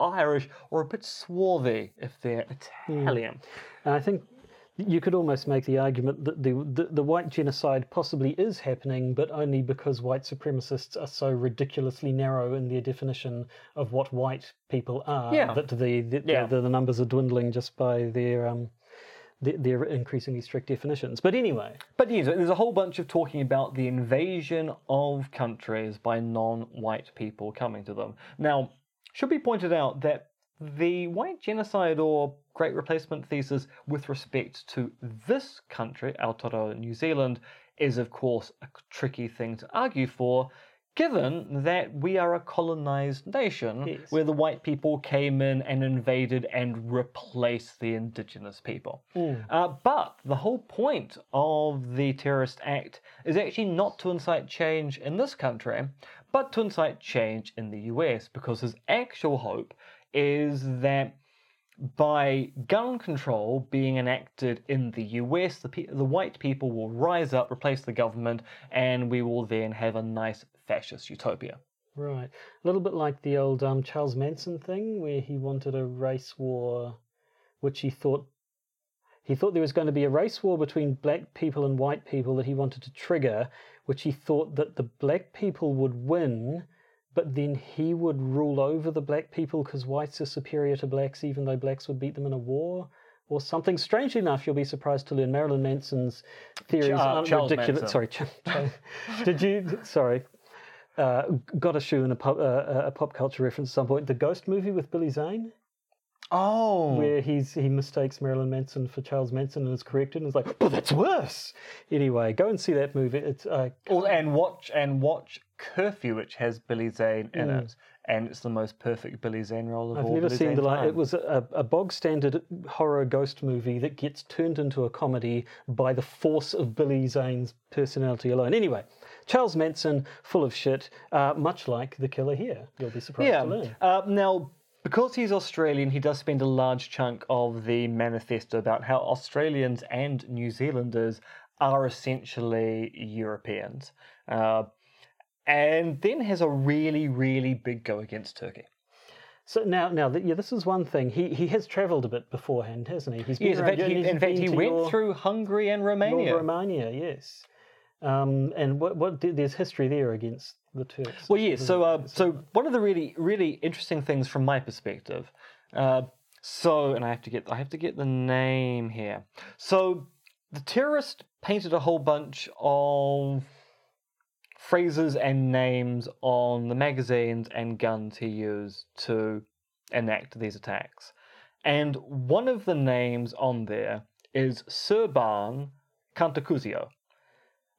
Irish or a bit swarthy if they're hmm. Italian. And I think you could almost make the argument that the, the the white genocide possibly is happening, but only because white supremacists are so ridiculously narrow in their definition of what white people are. Yeah. That the the, Yeah. the, the numbers are dwindling just by their um their, their increasingly strict definitions. But anyway, But yes, there's a whole bunch of talking about the invasion of countries by non-white people coming to them. Now, should be pointed out that the white genocide or great replacement thesis with respect to this country, Aotearoa New Zealand, is of course a tricky thing to argue for, given that we are a colonized nation Yes. where the white people came in and invaded and replaced the indigenous people. Uh, but the whole point of the terrorist act is actually not to incite change in this country, but to incite change in the US, because his actual hope is that by gun control being enacted in the US, the, pe- the white people will rise up, replace the government, and we will then have a nice fascist utopia. right, a little bit like the old um, Charles Manson thing, where he wanted a race war, which he thought he thought there was going to be a race war between black people and white people that he wanted to trigger, which he thought that the black people would win, but then he would rule over the black people because whites are superior to blacks, even though blacks would beat them in a war. Or something. Strangely enough, you'll be surprised to learn Marilyn Manson's theories uh, aren't Charles ridiculous. Manson. Sorry, *laughs* did you? Sorry, uh, got a shoe in a pop, uh, a pop culture reference at some point. The Ghost movie with Billy Zane, Oh, where he's he mistakes Marilyn Manson for Charles Manson and is corrected, and is like, "But that's worse." Anyway, go and see that movie. It's uh, Oh, and watch and watch Curfew, which has Billy Zane in it, and it's the most perfect Billy Zane role of I've all. never Billy seen Zane the like. It was a, a bog standard horror ghost movie that gets turned into a comedy by the force of Billy Zane's personality alone. Anyway, Charles Manson, full of shit, uh, much like the killer here. You'll be surprised Yeah. to learn. Uh, now, because he's Australian, he does spend a large chunk of the manifesto about how Australians and New Zealanders are essentially Europeans. Uh, and then has a really, really big go against Turkey. So now, now, yeah, this is one thing. He he has travelled a bit beforehand, hasn't he? He's been Yes, in fact, he, in fact, he went your- through Hungary and Romania. Romania, yes. Um, and what what there's history there against the Turks. Well, yeah. So, uh, so one of the really, really interesting things from my perspective. Uh, so, and I have to get, I have to get the name here. So, the terrorist painted a whole bunch of phrases and names on the magazines and guns he used to enact these attacks, and one of the names on there is Serban Cantacuzino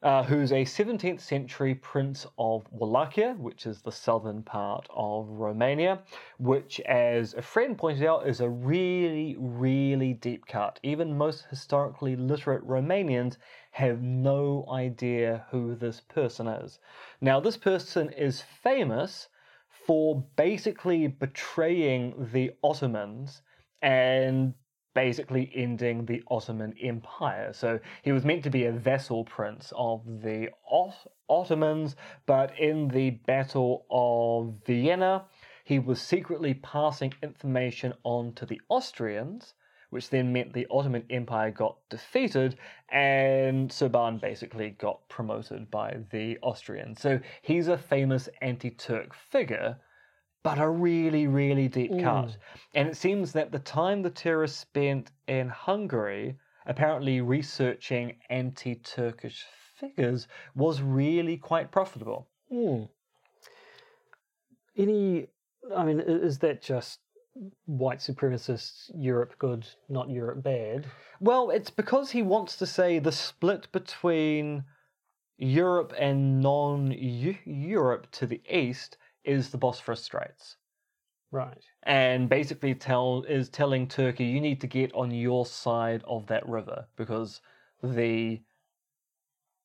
uh, who's a 17th century prince of Wallachia, which is the southern part of Romania, which, as a friend pointed out, is a really, really deep cut. Even most historically literate Romanians have no idea who this person is. Now, this person is famous for basically betraying the Ottomans and basically ending the Ottoman Empire. So he was meant to be a vassal prince of the Ot- Ottomans, but in the Battle of Vienna, he was secretly passing information on to the Austrians, which then meant the Ottoman Empire got defeated, and Subhan basically got promoted by the Austrians. So he's a famous anti Turk figure, but a really, really deep cut. And it seems that the time the terrorists spent in Hungary apparently researching anti Turkish figures was really quite profitable. Hmm. Any, I mean, is that just white supremacists, Europe good, not Europe bad? Well, it's because he wants to say the split between Europe and non Europe to the east is the Bosphorus Straits. Right. And basically tell is telling Turkey you need to get on your side of that river because the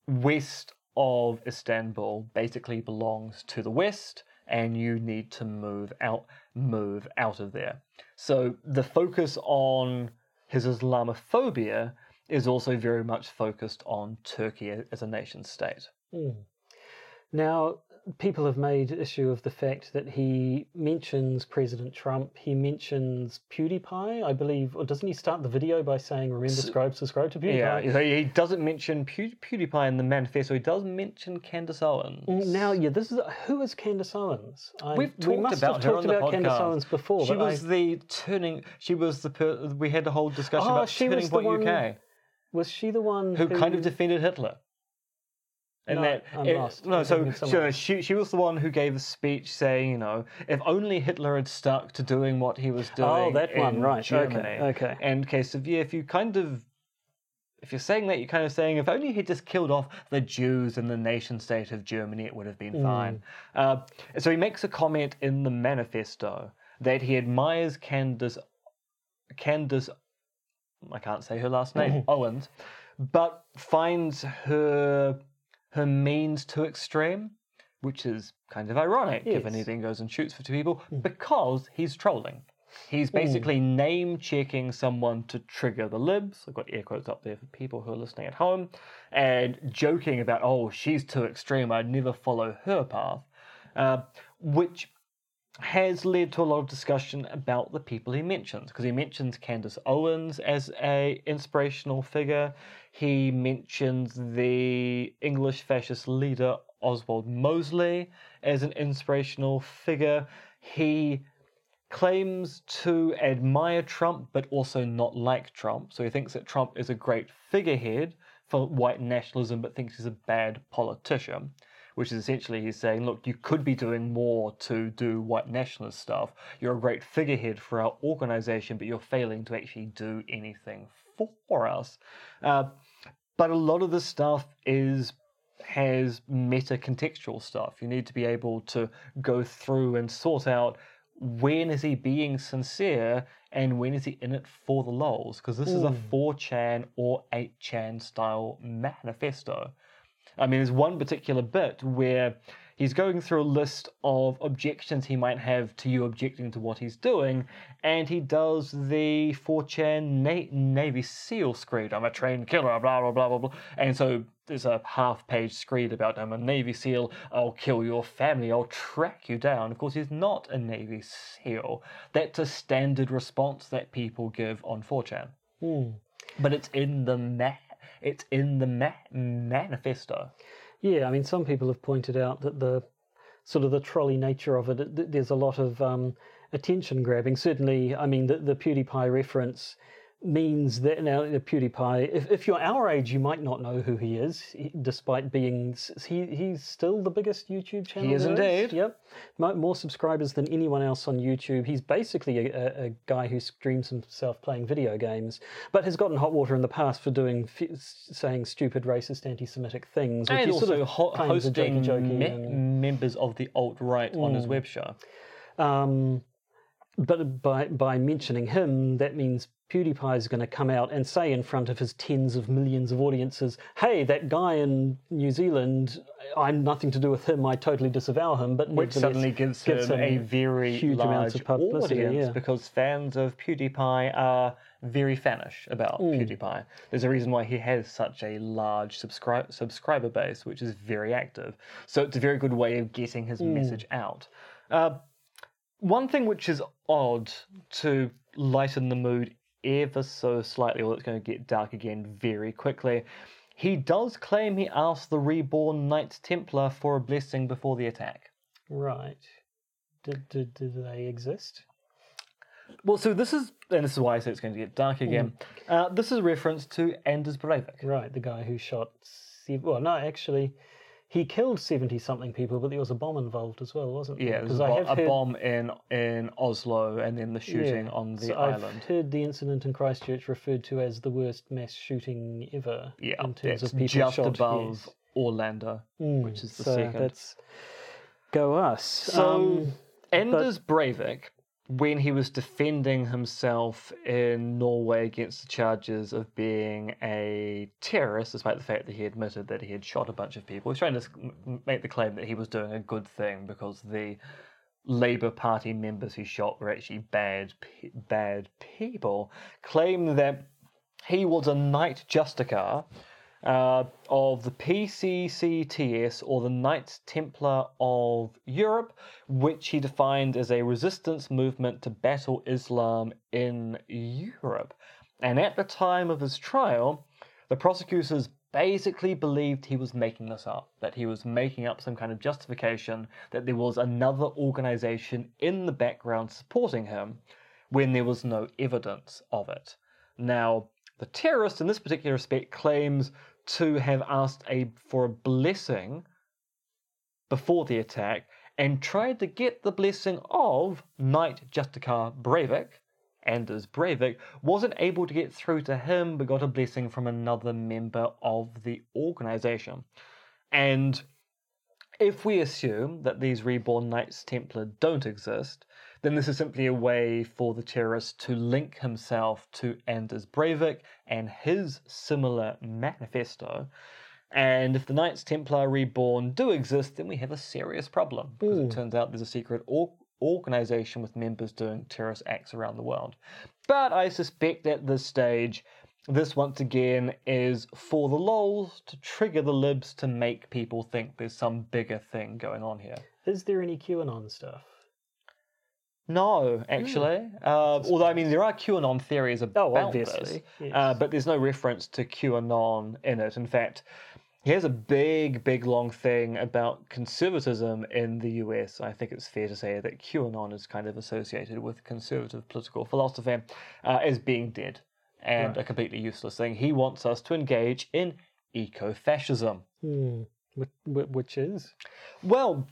west of Istanbul basically belongs to the west and you need to move out move out of there. So the focus on his Islamophobia is also very much focused on Turkey as a nation state. Hmm. Now, people have made issue of the fact that he mentions President Trump. He mentions PewDiePie, I believe, or doesn't he start the video by saying, "Remember, subscribe, subscribe to PewDiePie"? Yeah, so he doesn't mention Pew- PewDiePie in the manifesto. He does mention Candace Owens. Now, yeah, this is who is Candace Owens? I, We've we talked must about have her talked the about Candace podcast. Owens before. She was I, the turning. She was the. Per, we had a whole discussion Oh, about turning the point one UK, was she the one who kind of defended Hitler. And No, that I'm it- lost. no, I'm so, so she she was the one who gave a speech saying, you know, if only Hitler had stuck to doing what he was doing. Oh, that one, right, okay, Germany. okay. And okay, so yeah, if you kind of if you're saying that, you're kind of saying if only he'd just killed off the Jews and the nation state of Germany, it would have been fine. Uh, so he makes a comment in the manifesto that he admires Candace, Candace, I can't say her last name, *laughs* Owens, but finds her her means too extreme, which is kind of ironic given he Yes. then goes and shoots for two people because he's trolling. He's basically name checking someone to trigger the libs. I've got air quotes up there for people who are listening at home, and joking about, oh, she's too extreme. I'd never follow her path, uh, which has led to a lot of discussion about the people he mentions because he mentions Candace Owens as a inspirational figure. He mentions the English fascist leader Oswald Mosley as an inspirational figure. He claims to admire Trump but also not like Trump. So he thinks that Trump is a great figurehead for white nationalism but thinks he's a bad politician. Which is essentially he's saying, look, you could be doing more to do white nationalist stuff. You're a great figurehead for our organization, but you're failing to actually do anything for us. Uh, but a lot of the stuff is has meta contextual stuff. You need to be able to go through and sort out when is he being sincere and when is he in it for the lols? Because this is a 4chan or 8chan style manifesto. I mean, there's one particular bit where he's going through a list of objections he might have to you objecting to what he's doing, and he does the 4chan Na- Navy SEAL screed. I'm a trained killer, blah, blah, blah, blah, blah. And so there's a half page screed about I'm a Navy SEAL, I'll kill your family, I'll track you down. Of course, he's not a Navy SEAL. That's a standard response that people give on 4chan. Hmm. But it's in the ma- it's in the ma- manifesto. Yeah, I mean, some people have pointed out that the sort of the trolley nature of it, there's a lot of um, attention grabbing. Certainly, I mean, the, the PewDiePie reference means that now the PewDiePie, if, if you're our age, you might not know who he is, he, despite being he he's still the biggest YouTube channel. He is indeed. Yep, Mo- more subscribers than anyone else on YouTube. He's basically a, a, guy who streams himself playing video games, but has gotten hot water in the past for doing f- saying stupid, racist, anti-Semitic things, which And also sort of ho- hosting me- and- members of the alt right on his web show. um, but by by mentioning him, that means PewDiePie is going to come out and say in front of his tens of millions of audiences, "Hey, that guy in New Zealand, I'm nothing to do with him. I totally disavow him. But which suddenly gives, gives him, a very huge large amounts of publicity, audience yeah. because fans of PewDiePie are very fanish about Hmm. PewDiePie. There's a reason why he has such a large subscri- subscriber base, which is very active. So it's a very good way of getting his Hmm. message out. Uh, one thing which is odd to lighten the mood ever so slightly, or it's going to get dark again very quickly. He does claim he asked the reborn Knight Templar for a blessing before the attack. right. Did, did did they exist? Well, so this is, and this is why I say it's going to get dark again. Uh, this is a reference to Anders Breivik. Right, the guy who shot. Well, no, actually, he killed seventy something people, but there was a bomb involved as well, wasn't there? Yeah, there's a, I bo- have a heard, bomb in in Oslo, and then the shooting yeah, on the so I've island. heard the incident in Christchurch referred to as the worst mass shooting ever. Yeah, in terms of people just shot. above yes. Orlando, Mm, which is the so second. That's go us. So Um, Anders Breivik, when he was defending himself in Norway against the charges of being a terrorist, despite the fact that he admitted that he had shot a bunch of people, he was trying to make the claim that he was doing a good thing because the Labour Party members he shot were actually bad, bad people. Claimed that he was a Knight Justicar uh, of the PCCTS or the Knights Templar of Europe, which he defined as a resistance movement to battle Islam in Europe. And at the time of his trial, the prosecutors basically believed he was making this up, that he was making up some kind of justification, that there was another organization in the background supporting him when there was no evidence of it. Now, the terrorist in this particular respect claims to have asked a for a blessing before the attack and tried to get the blessing of Knight Justicar Breivik, Anders Breivik, wasn't able to get through to him but got a blessing from another member of the organization. And if we assume that these reborn Knights Templar don't exist, then this is simply a way for the terrorist to link himself to Anders Breivik and his similar manifesto. And if the Knights Templar reborn do exist, then we have a serious problem because it hmm. turns out there's a secret or- organization with members doing terrorist acts around the world. But I suspect at this stage, this once again is for the lols to trigger the libs to make people think there's some bigger thing going on here. is there any QAnon stuff? No, actually. Uh, although, I mean, there are QAnon theories about Oh, obviously, this, yes. uh, but there's no reference to QAnon in it. In fact, here's a big, big, long thing about conservatism in the US. I think it's fair to say that QAnon is kind of associated with conservative political philosophy uh, as being dead and a completely useless thing. He wants us to engage in eco fascism. Which, which is? Well,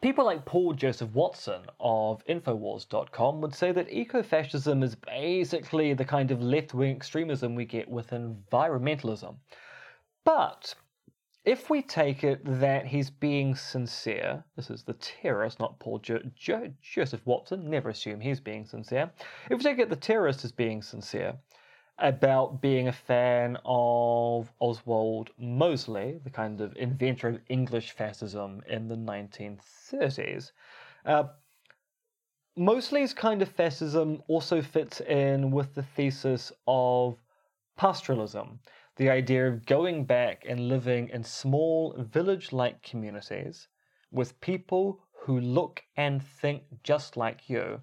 people like Paul Joseph Watson of Infowars.com would say that ecofascism is basically the kind of left wing extremism we get with environmentalism. But if we take it that he's being sincere, this is the terrorist, not Paul jo- jo- Joseph Watson, never assume he's being sincere. If we take it the terrorist is being sincere, about being a fan of Oswald Mosley, the kind of inventor of English fascism in the 1930s. Uh, Mosley's kind of fascism also fits in with the thesis of pastoralism, the idea of going back and living in small village like communities with people who look and think just like you,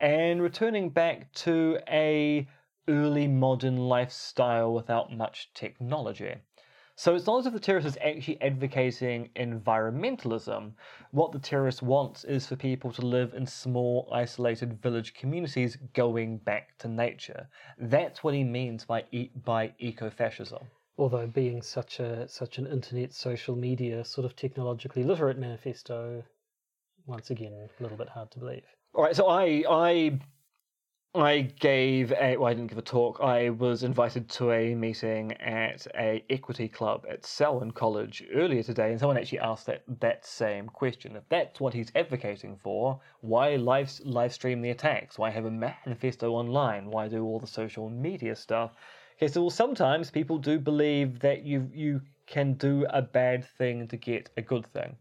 and returning back to a early modern lifestyle without much technology. So it's not as if the terrorist is actually advocating environmentalism. What the terrorist wants is for people to live in small, isolated village communities going back to nature. That's what he means by e- by ecofascism. Although being such a such an internet social media sort of technologically literate manifesto, once again, a little bit hard to believe. All right, so I I I gave a well, I didn't give a talk. I was invited to a meeting at a equity club at Selwyn College earlier today, and someone actually asked that that same question. If that's what he's advocating for, why live live stream the attacks? Why have a manifesto online? Why do all the social media stuff? Okay, so well, sometimes people do believe that you you can do a bad thing to get a good thing.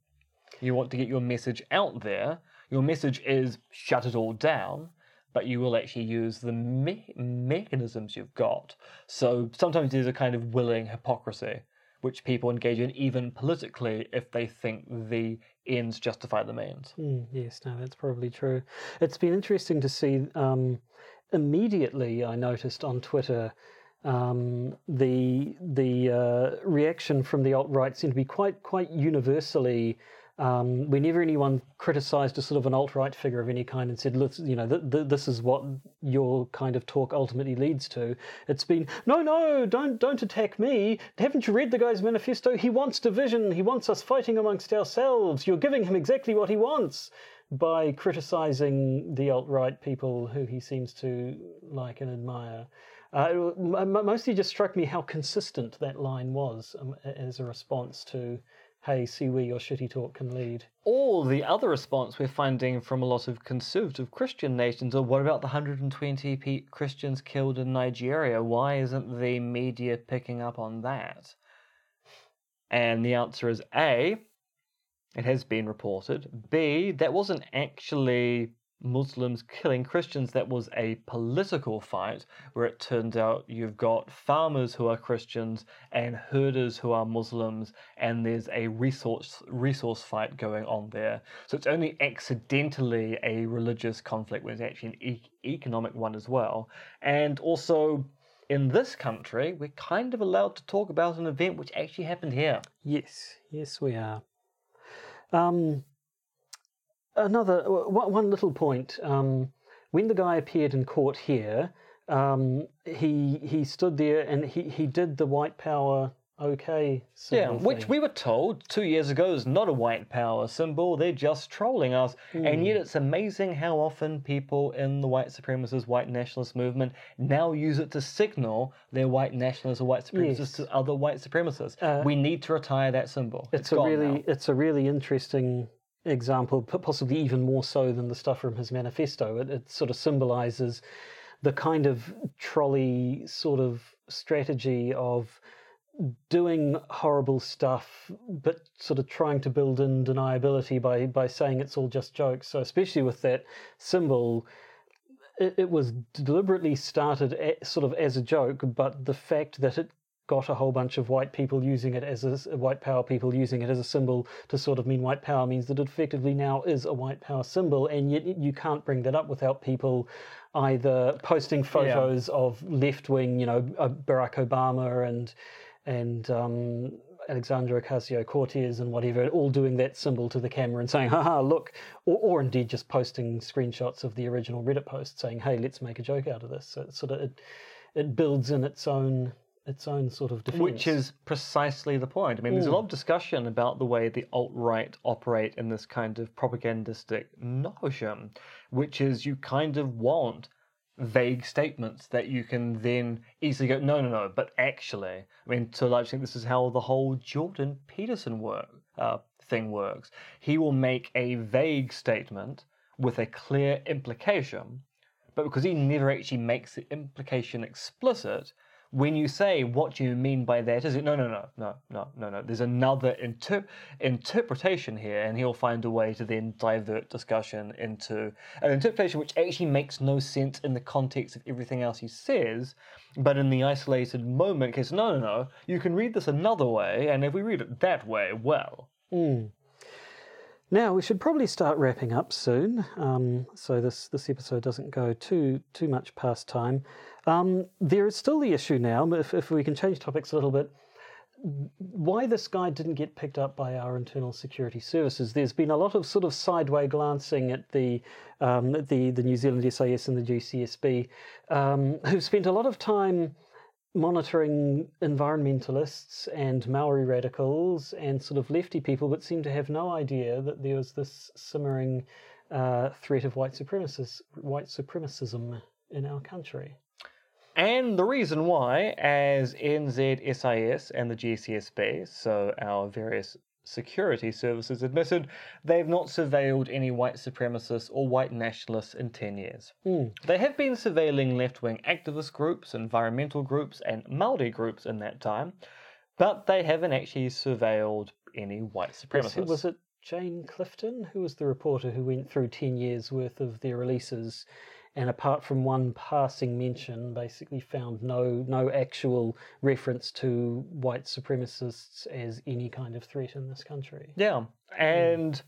You want to get your message out there. Your message is shut it all down, but you will actually use the me- mechanisms you've got. So sometimes there's a kind of willing hypocrisy, which people engage in even politically if they think the ends justify the means. Mm, yes, no, that's probably true. It's been interesting to see. Um, immediately, I noticed on Twitter um, the the uh, reaction from the alt right seemed to be quite quite universally. Um, whenever anyone criticised a sort of an alt right figure of any kind and said, you know, th- th- this is what your kind of talk ultimately leads to, it's been, no, no, don't don't attack me. Haven't you read the guy's manifesto? He wants division. He wants us fighting amongst ourselves. You're giving him exactly what he wants by criticising the alt right people who he seems to like and admire. Uh, mostly just struck me how consistent that line was um, as a response to, hey, see where your shitty talk can lead. Or the other response we're finding from a lot of conservative Christian nations are what about the 120 Christians killed in Nigeria? Why isn't the media picking up on that? And the answer is A, it has been reported. B, that wasn't actually Muslims killing Christians, that was a political fight where it turned out you've got farmers who are Christians and herders who are Muslims, and there's a resource resource fight going on there. So it's only accidentally a religious conflict when it's actually an e- economic one as well. And also, in this country, we're kind of allowed to talk about an event which actually happened here. Yes, yes, we are. Um, another one little point. Um, when the guy appeared in court here, um, he he stood there and he, he did the white power okay yeah which we were told two years ago is not a white power symbol they're just trolling us mm. and yet it's amazing how often people in the white supremacist white nationalist movement now use it to signal their white nationalists or white supremacists yes. to other white supremacists uh, we need to retire that symbol it's, it's a really now. it's a really interesting example, possibly even more so than the stuff from his manifesto. It, it sort of symbolizes the kind of trolley sort of strategy of doing horrible stuff, but sort of trying to build in deniability by by saying it's all just jokes. So especially with that symbol, it, was deliberately started sort of as a joke, but the fact that it got a whole bunch of white people using it as a white power people using it as a symbol to sort of mean white power means that it effectively now is a white power symbol, and yet you can't bring that up without people either posting photos yeah. of left wing, you know, uh, Barack Obama and and um, Alexandra Ocasio Cortez and whatever, all doing that symbol to the camera and saying, haha, look, or, or indeed just posting screenshots of the original Reddit post saying, hey, let's make a joke out of this. So it sort of it, it builds in its own its own sort of defense. Which is precisely the point. I mean, there's a lot of discussion about the way the alt right operate in this kind of propagandistic notion, which is you kind of want vague statements that you can then easily go, no, no, no, but actually, I mean, to a large extent, this is how the whole Jordan Peterson work uh, thing works. He will make a vague statement with a clear implication, but because he never actually makes the implication explicit, when you say what do you mean by that, is it no, no, no, no, no, no, no. There's another inter- interpretation here, and he'll find a way to then divert discussion into an interpretation which actually makes no sense in the context of everything else he says, but in the isolated moment, case no, no, no. You can read this another way, and if we read it that way, well. Mm. Now we should probably start wrapping up soon, um, so this this episode doesn't go too too much past time. Um, there is still the issue now, if, if we can change topics a little bit, why this guy didn't get picked up by our internal security services. There's been a lot of sort of sideway glancing at the um, the the New Zealand SIS and the GCSB, um, who've spent a lot of time monitoring environmentalists and Maori radicals and sort of lefty people, but seem to have no idea that there was this simmering uh, threat of white supremacism, white supremacism in our country. And the reason why, as NZSIS and the GCSB, so our various security services admitted, they've not surveilled any white supremacists or white nationalists in 10 years. Mm. They have been surveilling left wing activist groups, environmental groups, and Māori groups in that time. but they haven't actually surveilled any white supremacists. who- was it Jane Clifton who was the reporter who went through 10 years worth of their releases and apart from one passing mention basically found no no actual reference to white supremacists as any kind of threat in this country. Yeah, and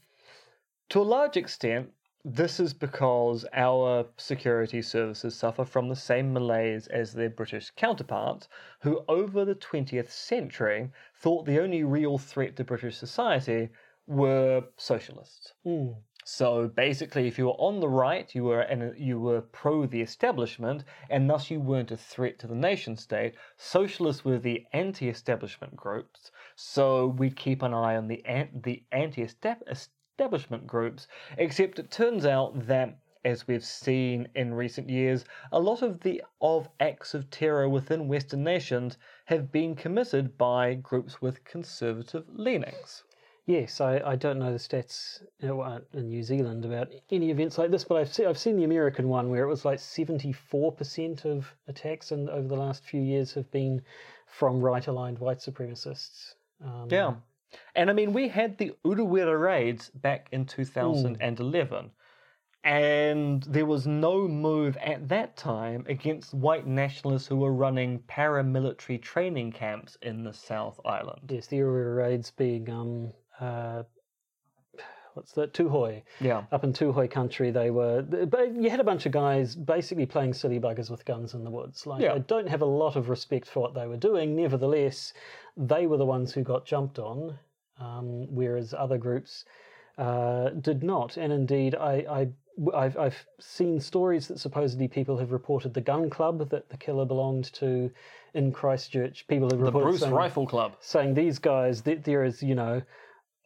to a large extent, this is because our security services suffer from the same malaise as their British counterparts, who over the 20th century thought the only real threat to British society were socialists. Mm. So basically, if you were on the right, you were you were pro the establishment, and thus you weren't a threat to the nation state. Socialists were the anti-establishment groups, so we'd keep an eye on the the anti-establishment groups. Except it turns out that, as we've seen in recent years, a lot of the of acts of terror within Western nations have been committed by groups with conservative leanings. Yes, I, I don't know the stats uh, in New Zealand about any events like this, but I've seen, I've seen the American one where it was like 74% of attacks in, over the last few years have been from right aligned white supremacists. Um, Yeah. And I mean, we had the Urewera raids back in 2011, and there was no move at that time against white nationalists who were running paramilitary training camps in the South Island. Yes, the Urewera raids being, um, uh, what's that, Tūhoe. Yeah. Up in Tūhoe country, they were. But you had a bunch of guys basically playing silly buggers with guns in the woods. Like, Yeah. I don't have a lot of respect for what they were doing. Nevertheless, they were the ones who got jumped on, um, whereas other groups uh, did not. And indeed, I, I, have I've seen stories that supposedly people have reported the gun club that the killer belonged to in Christchurch. People have reported The Bruce saying, Rifle Club. saying these guys, th- there is, you know,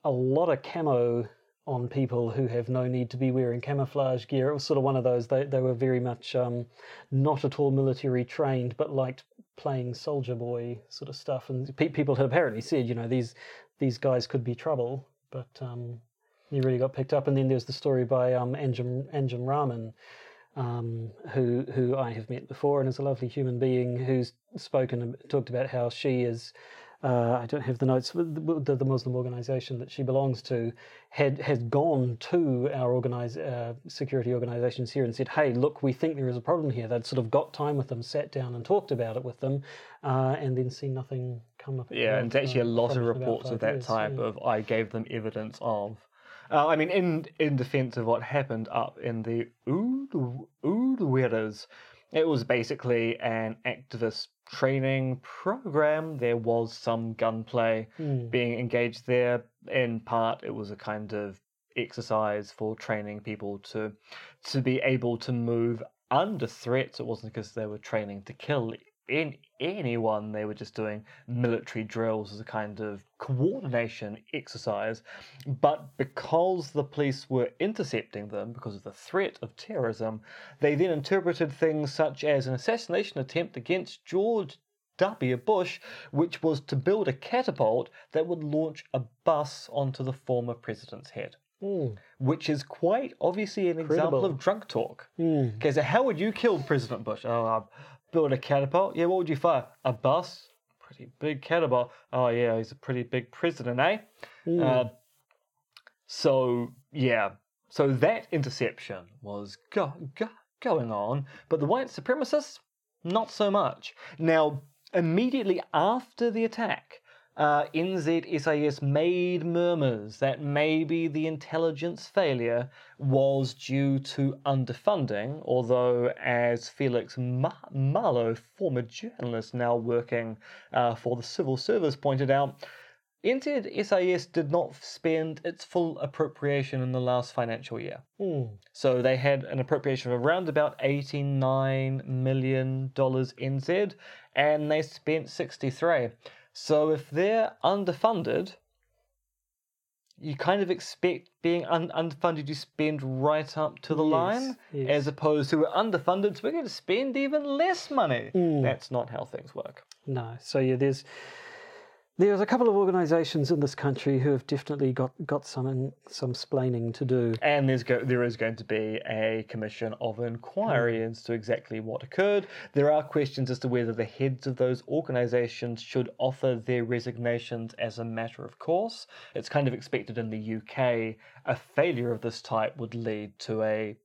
a lot of camo on people who have no need to be wearing camouflage gear. It was sort of one of those, they, they were very much um, not at all military trained, but liked playing soldier boy sort of stuff. And pe- people had apparently said, you know, these these guys could be trouble, but um, he really got picked up. And then there's the story by um, Anjum, Anjum Rahman, um, who who I have met before and is a lovely human being who's spoken and talked about how she is. Uh, I don't have the notes. but The, the Muslim organization that she belongs to had had gone to our organize, uh, security organizations here and said, "Hey, look, we think there is a problem here." They'd sort of got time with them, sat down and talked about it with them, uh, and then seen nothing come up. Yeah, and there's actually a lot of from it in about reports of that years, type yeah. of I gave them evidence of. Uh, I mean, in in defense of what happened up in the Ureweras, it was basically an activist training program. There was some gunplay Hmm. being engaged there. In part, it was a kind of exercise for training people to to be able to move under threats. It wasn't because they were training to kill in anyone. They were just doing military drills as a kind of coordination exercise. But because the police were intercepting them because of the threat of terrorism, they then interpreted things such as an assassination attempt against George W. Bush, which was to build a catapult that would launch a bus onto the former president's head. Hmm. Which is quite obviously an example of drunk talk. Hmm. Okay, so how would you kill President Bush? Oh, build a catapult. Yeah, what would you fire? A bus? Pretty big catapult. Oh, yeah, he's a pretty big president, eh? Hmm. Uh, so, yeah. So that interception was go- go- going on, but the white supremacists, not so much. Now, immediately after the attack, uh, NZSIS made murmurs that maybe the intelligence failure was due to underfunding, although, as Felix Ma- Marlowe, former journalist now working uh, for the civil service, pointed out, NZSIS did not spend its full appropriation in the last financial year. Hmm. So they had an appropriation of around about $89 million NZ, and they spent 63. So if they're underfunded, you kind of expect being un- underfunded, you spend right up to the Yes, line, yes. as opposed to we're underfunded, so we're going to spend even less money. Mm. That's not how things work. No. So yeah, there's There's a couple of organisations in this country who have definitely got, got some some splaining to do. And there's go- there is going to be a commission of inquiry as to exactly what occurred. There are questions as to whether the heads of those organisations should offer their resignations as a matter of course. It's kind of expected in the UK a failure of this type would lead to a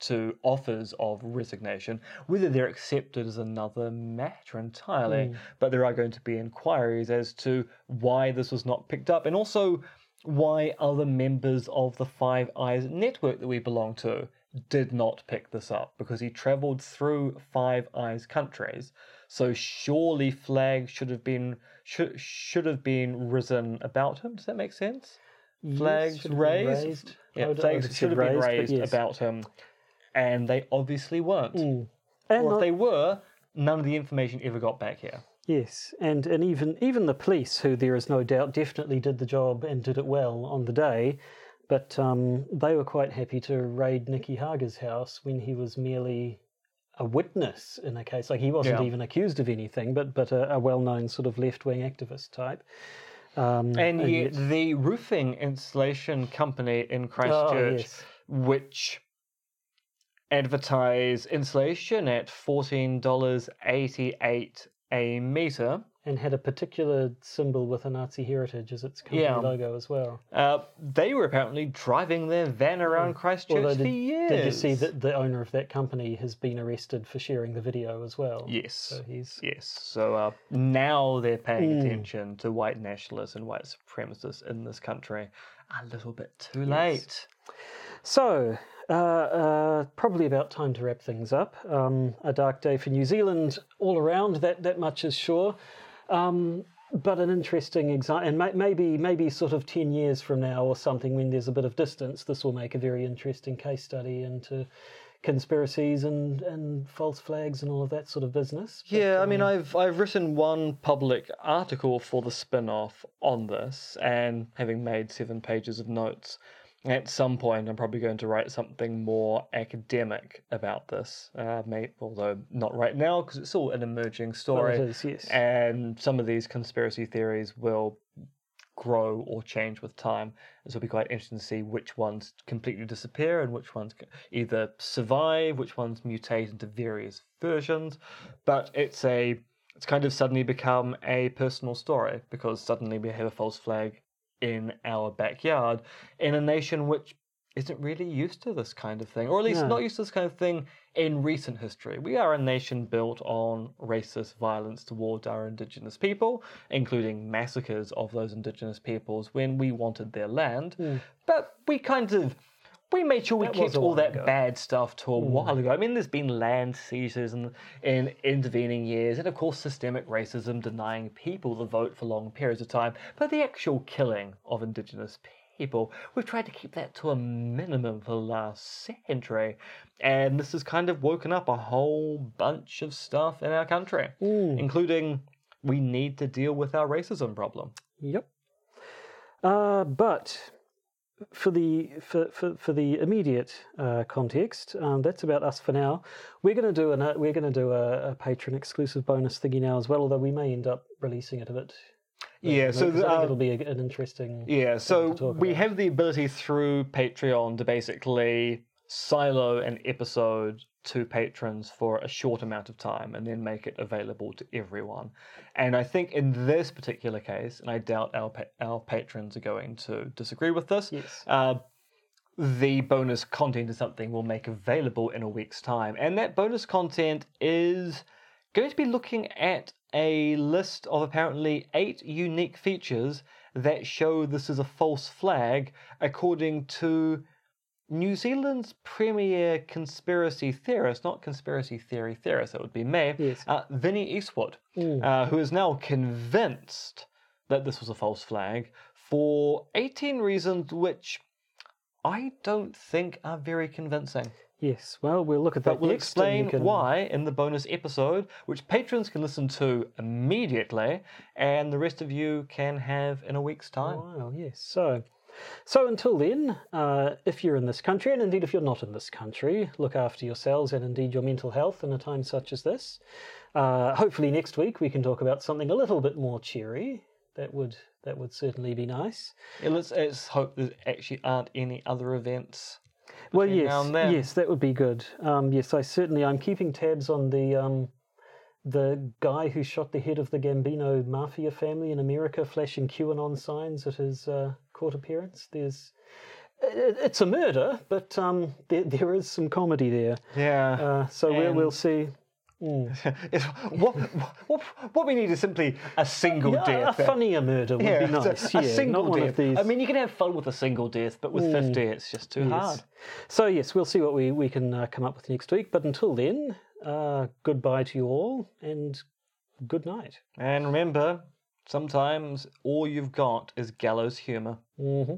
to offers of resignation. Whether they're accepted is another matter entirely, hmm. but there are going to be inquiries as to why this was not picked up and also why other members of the Five Eyes network that we belong to did not pick this up because he traveled through Five Eyes countries. So surely flags should have been should should have been risen about him. Does that make sense? Flags been raised. raised. Yeah, flags should have been raised, raised yes. about him, and they obviously weren't. And Or if they were, none of the information ever got back here. Yes, and, and even even the police, who there is no doubt definitely did the job and did it well on the day, but um, they were quite happy to raid Nicky Hager's house when he was merely a witness in a case. Like he wasn't Yeah. even accused of anything, but but a, a well-known sort of left-wing activist type. Um, And yet, the roofing installation company in Christchurch, yes. which advertise insulation at fourteen dollars eighty eight a meter, and had a particular symbol with a Nazi heritage as its company Yeah. logo as well. uh, they were apparently driving their van around Christchurch Although for did, years. did you see that the owner of that company has been arrested for sharing the video as well? Yes. So he's Yes. So uh, now they're paying Mm. attention to white nationalists and white supremacists in this country. A little bit too late. So, uh, uh, probably about time to wrap things up. Um, a dark day for New Zealand all around, that, that much is sure. Um, but an interesting example, and may- maybe maybe sort of 10 years from now or something, when there's a bit of distance, this will make a very interesting case study into conspiracies and, and false flags and all of that sort of business. But, Yeah, I mean, um, I've I've written one public article for the spin-off on this, and having made seven pages of notes, at some point I'm probably going to write something more academic about this. Uh, may, although not right now because it's all an emerging well, story, it is, yes. and some of these conspiracy theories will grow or change with time. So it'll be quite interesting to see which ones completely disappear and which ones either survive, which ones mutate into various versions. But it's a it's kind of suddenly become a personal story because suddenly we have a false flag in our backyard in a nation which isn't really used to this kind of thing, or at least No. not used to this kind of thing in recent history. We are a nation built on racist violence towards our indigenous people, including massacres of those indigenous peoples when we wanted their land. But we kind of we made sure we Hmm. That kept all that ago. Hmm. bad stuff to a while ago. I mean, there's been land seizures in, in intervening years, and of course, systemic racism denying people the vote for long periods of time. But the actual killing of Indigenous people, we've tried to keep that to a minimum for the last century. And this has kind of woken up a whole bunch of stuff in our country, Hmm. including we need to deal with our racism problem. Yep. Uh, but for the for, for, for the immediate uh, context, um, that's about us for now. We're going to do an, uh, we're going to do a, a patron exclusive bonus thingy now as well. Although we may end up releasing it a bit. Yeah, so the, uh, it'll be a, an interesting. Yeah, so we about. have the ability through Patreon to basically silo an episode to patrons for a short amount of time and then make it available to everyone. And I think in this particular case, and I doubt our pa- our patrons are going to disagree with this, Yes. uh, the bonus content is something we'll make available in a week's time. And that bonus content is going to be looking at a list of apparently eight unique features that show this is a false flag, according to New Zealand's premier conspiracy theorist, not conspiracy theory theorist, that would be me, Yes. uh, Vinny Eastwood, uh, who is now convinced that this was a false flag for 18 reasons which I don't think are very convincing. Yes. Well, we'll look at that But we'll next. explain can- why in the bonus episode, which patrons can listen to immediately, and the rest of you can have in a week's time. Wow, yes. So, so until then, uh, if you're in this country, and indeed if you're not in this country, look after yourselves and indeed your mental health in a time such as this. Uh, hopefully next week we can talk about something a little bit more cheery that would that would certainly be nice. Yeah, let's, let's hope there actually aren't any other events. Well, yes, now and then. yes, that would be good. Um, yes, I certainly I'm keeping tabs on the um, the guy who shot the head of the Gambino mafia family in America, flashing QAnon signs at his uh, court appearance. There's it's a murder, but um, there, there is some comedy there. Yeah. Uh, so we'll, we'll see. *laughs* It's- what, what, what we need is simply a single Yeah, a death. funnier murder would Yeah, *laughs* be nice. a yeah, single not one death. of these. I mean, you can have fun with a single death, but with 50, it's just too Yes. hard. So yes, we'll see what we we can uh, come up with next week. But until then, uh, goodbye to you all, and good night. And remember, sometimes all you've got is gallows humour. hmm